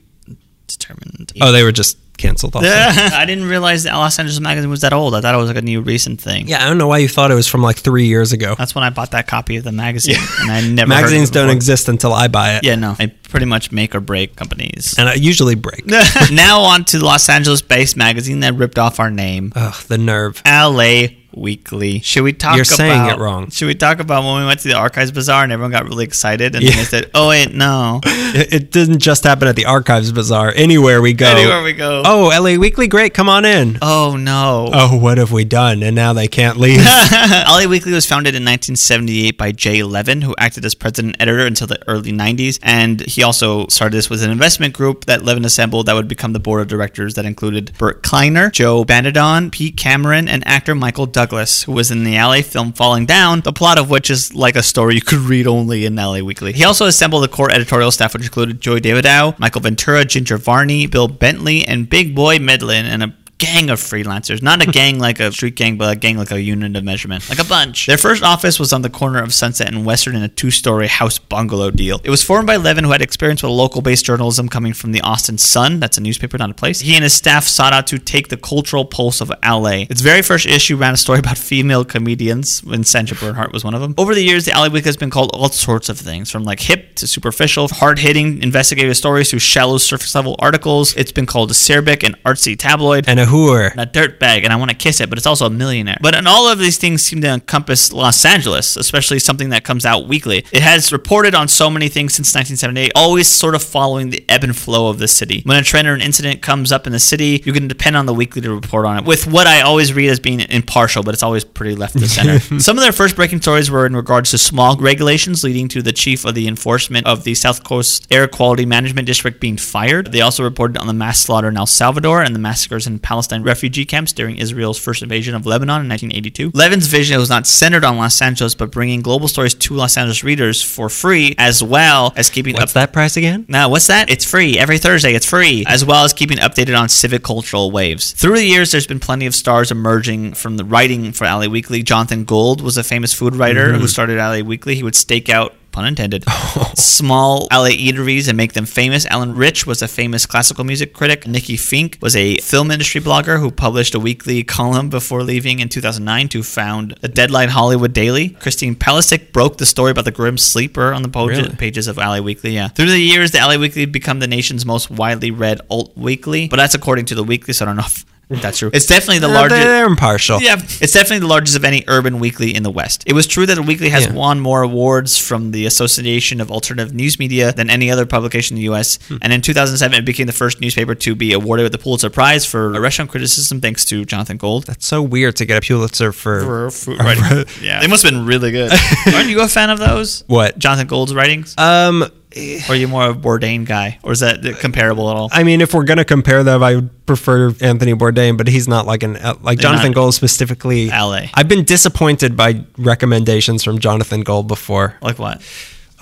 Determined. Oh, they were just canceled. Also. I didn't realize that Los Angeles Magazine was that old. I thought it was like a new recent thing. Yeah, I don't know why you thought it was from like three years ago. That's when I bought that copy of the magazine, and I never heard of Magazines it don't exist until I buy it. Yeah, no, I pretty much make or break companies. And I usually break. now on to Los Angeles-based magazine that ripped off our name, Ugh, the nerve. LA Weekly. Should we talk? You're saying about- it wrong. Should we talk about when we went to the Archives Bazaar and everyone got really excited and then they said, "Oh wait, no." It, it didn't just happen at the Archives Bazaar. Anywhere we go. Anywhere we go. Oh, LA Weekly, great, come on in. Oh no. Oh, what have we done? And now they can't leave. LA Weekly was founded in 1978 by Jay Levin, who acted as president editor until the early 90s. And he also started this with an investment group that Levin assembled that would become the board of directors that included Burt Kleiner, Joe Banadon, Pete Cameron, and actor Michael Douglas, who was in the LA film Falling Down, the plot of which is like a story you could read only in LA Weekly. He also assembled a core editorial staff, which included Joy Davidow, Michael Ventura, Ginger Varney, Bill Bentley, and Big Boy Medlin, and a gang of freelancers. Not a gang like a street gang, but a gang like a unit of measurement. Like a bunch. Their first office was on the corner of Sunset and Western in a two story house bungalow deal. It was formed by Levin, who had experience with local based journalism coming from the Austin Sun. That's a newspaper, not a place. He and his staff sought out to take the cultural pulse of LA. Its very first issue ran a story about female comedians, when Sandra Bernhard was one of them. Over the years, the LA Weekly has been called all sorts of things, from like hip to superficial, hard hitting investigative stories to shallow surface level articles. It's been called a acerbic and artsy tabloid and a and a dirt bag and I want to kiss it, but it's also a millionaire. But and all of these things seem to encompass Los Angeles, especially something that comes out weekly. It has reported on so many things since 1978, always sort of following the ebb and flow of the city. When a trend or an incident comes up in the city, you can depend on the weekly to report on it. With what I always read as being impartial, but it's always pretty left to center. Some of their first breaking stories were in regards to smog regulations, leading to the chief of the enforcement of the South Coast Air Quality Management District being fired. They also reported on the mass slaughter in El Salvador and the massacres in Palestine refugee camps during Israel's first invasion of Lebanon in 1982. Levin's vision was not centered on Los Angeles, but bringing global stories to Los Angeles readers for free, as well as keeping What's up. that price again? Now, what's that? It's free. Every Thursday, it's free, as well as keeping updated on civic cultural waves. Through the years, there's been plenty of stars emerging from the writing for LA Weekly. Jonathan Gold was a famous food writer mm-hmm. who started LA Weekly. He would stake out pun intended, small LA eateries and make them famous. Alan Rich was a famous classical music critic. Nikki Finke was a film industry blogger who published a weekly column before leaving in 2009 to found the Deadline Hollywood Daily. Christine Pelisek broke the story about the grim sleeper on the page- Really? pages of LA Weekly. Yeah. Through the years, the LA Weekly become the nation's most widely read alt weekly, but that's according to the weekly, so I don't know if that's true. It's definitely the largest. They're impartial. Yeah, it's definitely the largest of any urban weekly in the West. It was true that the weekly has Yeah. won more awards from the Association of Alternative News Media than any other publication in the U.S. Hmm. And in 2007, it became the first newspaper to be awarded with the Pulitzer Prize for restaurant criticism, thanks to Jonathan Gold. That's so weird to get a Pulitzer for, For food writing. yeah, they must have been really good. Aren't you a fan of those? What? Jonathan Gold's writings? Um, Eh. or are you more of a Bourdain guy? Or is that uh, comparable at all? I mean, if we're gonna compare them, I would prefer Anthony Bourdain, but he's not like an uh, like They're Jonathan Gold specifically. LA. I've been disappointed by recommendations from Jonathan Gold before. Like what?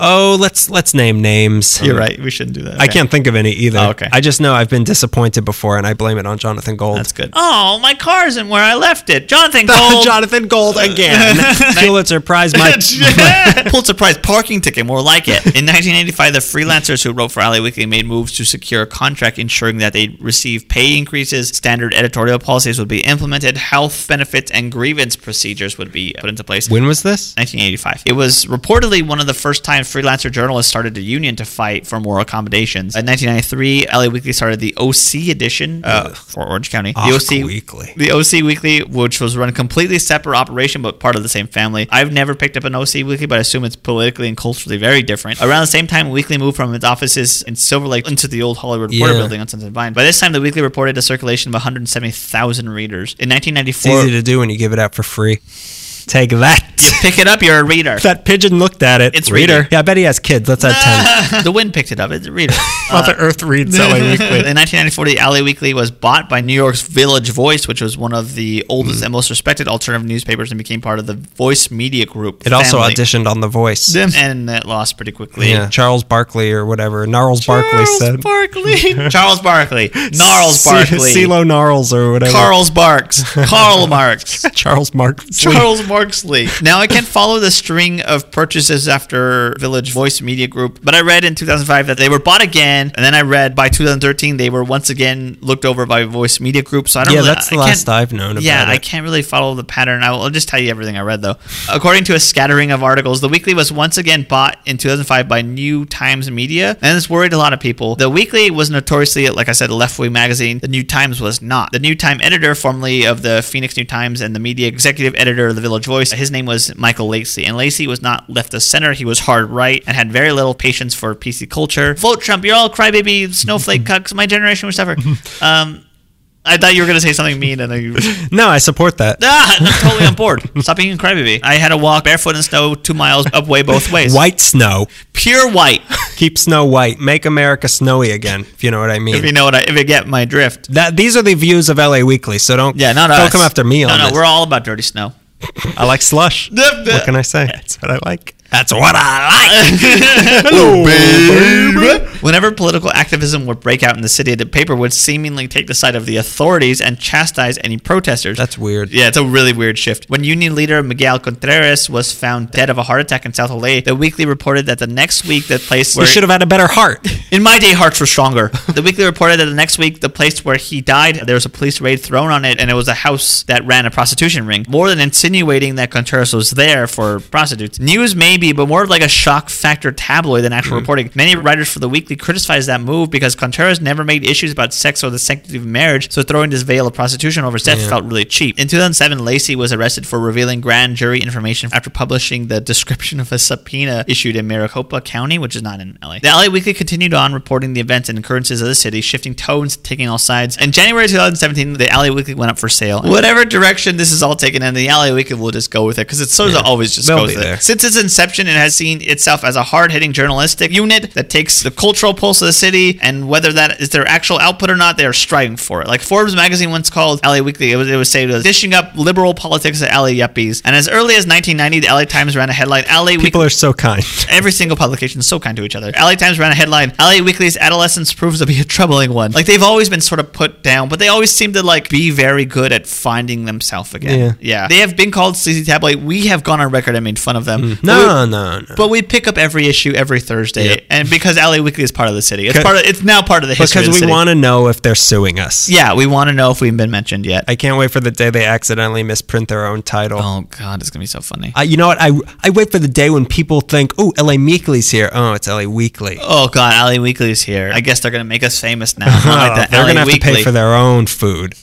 Oh, let's let's name names. You're right. We shouldn't do that. I Okay. can't think of any either. Oh, okay. I just know I've been disappointed before, and I blame it on Jonathan Gold. That's good. Oh, my car isn't where I left it. Jonathan Gold. Jonathan Gold again. Pulitzer Prize, my, Pulitzer Prize parking ticket, more like it. In 1985, the freelancers who wrote for LA Weekly made moves to secure a contract ensuring that they'd receive pay increases, standard editorial policies would be implemented, health benefits and grievance procedures would be put into place. when was this? 1985. It was reportedly one of the first time freelancer journalists started a union to fight for more accommodations. In 1993, LA Weekly started the OC edition uh, for Orange County. The OC Weekly. The OC Weekly, which was run completely separate operation but part of the same family. I've never picked up an OC Weekly, but I assume it's politically and culturally very different. Around the same time, Weekly moved from its offices in Silver Lake into the old Hollywood Reporter Yeah. building on Sunset Vine. By this time, the Weekly reported a circulation of 170,000 readers. In It's 1994, easy to do when you give it out for free. Take that. You pick it up, you're a reader. that pigeon looked at it. It's reader. reader. Yeah, I bet he has kids. Let's add ten. the wind picked it up. It's a reader. Mother uh, Earth reads LA Weekly. In 1994, the LA Weekly was bought by New York's Village Voice, which was one of the oldest mm. and most respected alternative newspapers and became part of the Voice Media Group. It also auditioned on The Voice. And it lost pretty quickly. Yeah, Charles Barkley or whatever. Gnarls Barkley said. Barkley. Charles Barkley. Gnarls Barkley. CeeLo Gnarls or whatever. Carl's Barks. Marx. Charles Mark. Charles Marx. Now I can't follow the string of purchases after Village Voice Media Group, but I read in 2005 that they were bought again, and then I read by 2013 they were once again looked over by Voice Media Group. So I don't. Yeah, really, that's the I last I've known about Yeah, I can't really follow the pattern. I will I'll just tell you everything I read though. According to a scattering of articles, the weekly was once again bought in 2005 by New Times Media, and this worried a lot of people. The weekly was notoriously, like I said, a left-wing magazine. The New Times was not. The New Time editor, formerly of the Phoenix New Times and the media executive editor of the Village Voice, his name was Michael Lacey, and Lacey was not left of center. He was hard right and had very little patience for PC culture. Vote Trump! You're all crybaby snowflake cucks. My generation will suffer. Um, I thought you were gonna say something mean, and then you. No, I support that. Ah, I'm totally on board. Stop being a crybaby. I had to walk barefoot in snow two miles up way both ways. White snow. Pure white. Keep snow white. Make America snowy again, if you know what I mean. If you know what I, if you get my drift. that these are the views of LA Weekly, so don't Yeah, not don't us. come after me No, on no, this. we're all about dirty snow. I like slush. what can I say? That's what I like. That's what I like. Whenever political activism would break out in the city, the paper would seemingly take the side of the authorities and chastise any protesters. That's weird. Yeah, it's a really weird shift. When union leader Miguel Contreras was found dead of a heart attack in South LA, the weekly reported that the next week the place We where should have had a better heart. In my day, hearts were stronger. The weekly reported that the next week, the place where he died, there was a police raid thrown on it, and it was a house that ran a prostitution ring. More than insinuating that Contreras was there for prostitutes. News maybe, but more of like a shock factor tabloid than Mm. actual reporting. Many writers for the weekly criticized that move because Contreras never made issues about sex or the sanctity of marriage, so throwing this veil of prostitution over sex death felt really cheap. In 2007, Lacey was arrested for revealing grand jury information after publishing the description of a subpoena issued in Maricopa County, which is not in LA. The LA Weekly continued on reporting the events and occurrences of the city, shifting tones, taking all sides. In January 2017, the LA Weekly went up for sale. Whatever direction this is all taken in, the LA Weekly will just go with it because it sort of always just They'll goes there. Since its inception, it has seen itself as a hard-hitting journalistic unit that takes the cultural pulse of the city, and whether that is their actual output or not, they are striving for it. Like Forbes magazine once called LA Weekly, it was it was say it was dishing up liberal politics at LA yuppies. And as early as 1990, the LA Times ran a headline: LA Weekly. People are so kind. Every single publication is so kind to each other. LA Times ran a headline: LA Weekly's adolescence proves to be a troubling one. Like they've always been sort of put down, but they always seem to like be very good at finding themselves again. Yeah. They have been called sleazy tabloid. We have gone on record and made fun of them. Mm. But we- No, no, no. but we pick up every issue every Thursday, Yep. and because LA Weekly is part of the city, it's part of. It's now part of the history. because the we want to know if they're suing us. Yeah, we want to know if we've been mentioned yet. I can't wait for the day they accidentally misprint their own title. oh God, it's gonna be so funny. Uh, you know what? I I wait for the day when people think, "Oh, LA Weekly's here." Oh, it's LA Weekly. Oh God, LA Weekly's here. I guess they're gonna make us famous now. Like they're LA gonna have Weekly. to pay for their own food.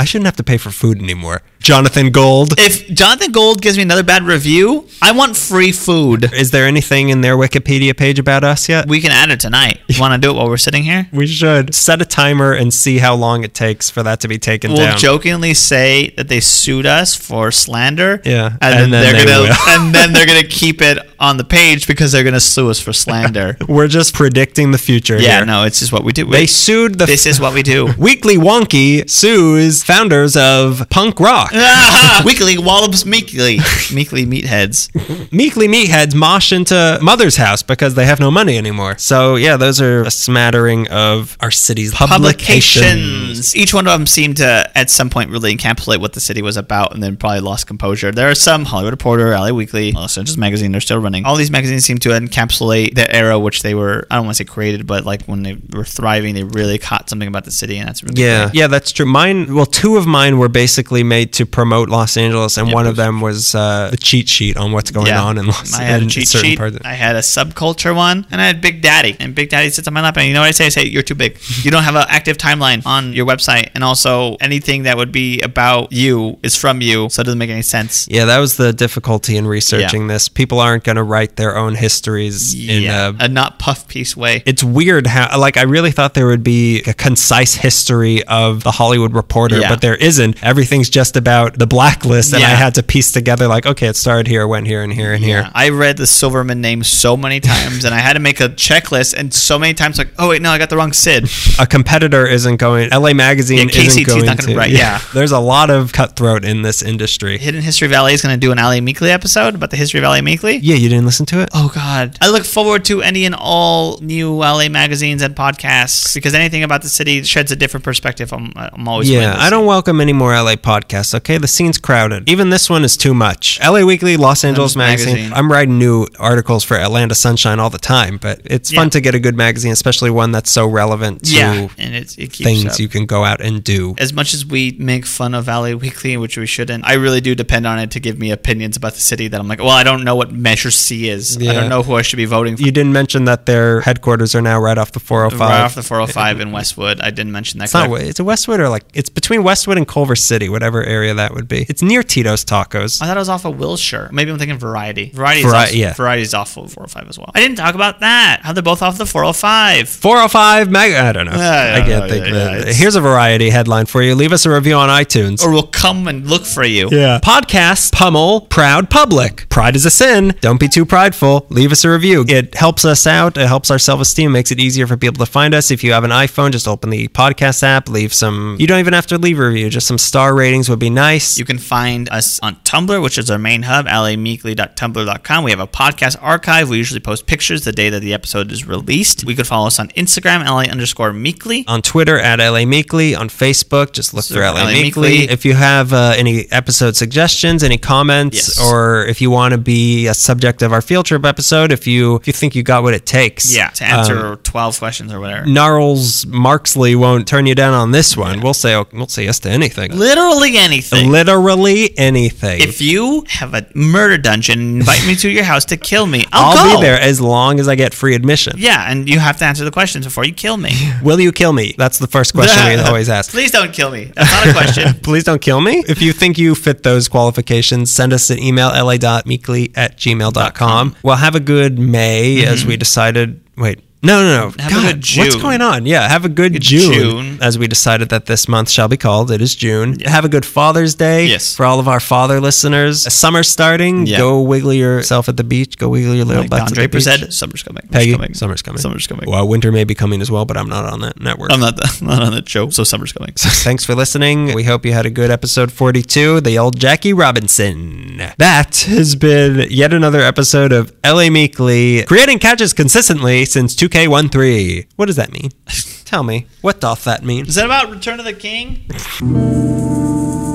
I shouldn't have to pay for food anymore. Jonathan Gold. If Jonathan Gold gives me another bad review, I want free food. Is there anything in their Wikipedia page about us yet? We can add it tonight. You want to do it while we're sitting here? We should set a timer and see how long it takes for that to be taken We'll down. jokingly say that they sued us for slander. Yeah, and, and then, then they're they gonna will. and then they're gonna keep it on the page because they're gonna sue us for slander. We're just predicting the future yeah, here. no, it's just what we do. They sued the this is what we do. Weekly Wonky sues founders of punk rock. Weekly Wallops Meekly Meekly Meatheads. Meekly Meatheads mosh into Mother's house because they have no money anymore. So yeah, those are a smattering of our city's publications. Publications. Each one of them seemed to, at some point, really encapsulate what the city was about, and then probably lost composure. There are some Hollywood Reporter, LA Weekly, uh, Los Angeles Magazine. They're still running. All these magazines seem to encapsulate the era which they were. I don't want to say created, but like when they were thriving, they really caught something about the city, and that's really Yeah, great. yeah, that's true. Mine, well, two of mine were basically made to promote Los Angeles, and Yeah, one of them was uh, the cheat sheet on what's going Yeah. on in Los I had a cheat certain sheet. of- I had a subculture one, and I had Big Daddy. And Big Daddy sits on my lap, and you know what I say? I say you're too big. You don't have an active timeline on your website, and also anything that would be about you is from you, so it doesn't make any sense. Yeah, that was the difficulty in researching this. People aren't going to write their own histories in a a not puff piece way. it's weird how like I really thought there would be a concise history of the Hollywood Reporter, Yeah. but there isn't. Everything's just about the blacklist, and I had to piece together like, okay, it started here, went here, and here, and here. I read the Silverman name so many times, and I had to make a checklist, and so many times like, oh wait, no, I got the wrong Sid. A competitor isn't going. LA Magazine Yeah, KCET's isn't going not gonna to. write, yeah. there's a lot of cutthroat in this industry. Hidden History Valley is going to do an Ali Meekly episode about the history of LA Meekly. Yeah, you didn't listen to it. Oh God! I look forward to any and all new LA magazines and podcasts because anything about the city sheds a different perspective. I'm, I'm always Yeah, I don't welcome any more LA podcasts. Okay? The scene's crowded. Even this one is too much. LA Weekly, Los Angeles magazine. Magazine. I'm writing new articles for Atlanta Sunshine all the time, but it's Yeah. fun to get a good magazine, especially one that's so relevant to yeah, and it, it keeps things up. you can go out and do. as much as we make fun of LA Weekly, which we shouldn't, I really do depend on it to give me opinions about the city that I'm like, well, I don't know what Measure C is. I don't know who I should be voting for. You didn't mention that their headquarters are now right off the 405. Right off the 405 in Westwood. I didn't mention that. It's not. It's a Westwood or like it's between Westwood and Culver City, whatever area that would be. It's near Tito's Tacos. I thought it was off of Wilshire. Maybe I'm thinking Variety. Variety Vari- is off, yeah. Variety's off of 405 as well. I didn't talk about that. How they're both off the 405. 405 mag. I don't know. Yeah, I yeah, can't yeah, think. yeah, of yeah, it. Here's a variety headline for you. Leave us a review on iTunes. Or we'll come and look for you. Yeah. Podcast, pummel, proud public. Pride is a sin. Don't be too prideful. Leave us a review. It helps us out. It helps our self esteem. Makes it easier for people to find us. If you have an iPhone, just open the podcast app. Leave some. You don't even have to leave a review. Just some star ratings would be nice. You can find us on Tumblr, which is our main hub, lameekly.tumblr.com. We have a podcast archive. We usually post pictures the day that the episode is released. We could follow us on Instagram, la underscore meekly. on Twitter at LA Meekly, on Facebook, just look for LA, LA Meekly. Meekly. If you have uh, any episode suggestions, any comments, Yes. or if you want to be a subject of our field trip episode, if you if you think you got what it takes, Yeah, to answer Um, 12 questions or whatever. Gnarls Marksley won't turn you down on this one. We'll say we'll say yes to anything. Literally anything. Literally anything. if you have a murder dungeon, invite me to your house to kill me. I'll, I'll go. be there as long as I get free admission. Yeah, and you have to answer the questions before you kill me. Will you kill me? That's the first question we always ask. Please don't kill me. That's not a question. Please don't kill me. If you think you fit those qualifications, send us an email, la.meekly at gmail.com. We'll have a good May mm-hmm. as we decided. Wait. No, no, no. Have a good What's going on? Yeah, have a good, Good June, June. as we decided that this month shall be called. It is June. Have a good Father's Day Yes. for all of our father listeners. Summer's starting. Yeah. Go wiggle yourself at the beach. Go wiggle your little Like butts Don Draper said, summer's coming. Summer's Peggy, coming. summer's coming. Summer's coming. Well, winter may be coming as well, but I'm not on that network. I'm not, the, not on that show, so summer's coming. Thanks for listening. We hope you had a good episode 42, the old Jackie Robinson. That has been yet another episode of LA Meekly, creating catches consistently since 2K13. What does that mean? Tell me, what doth that mean? Is that about Return of the King?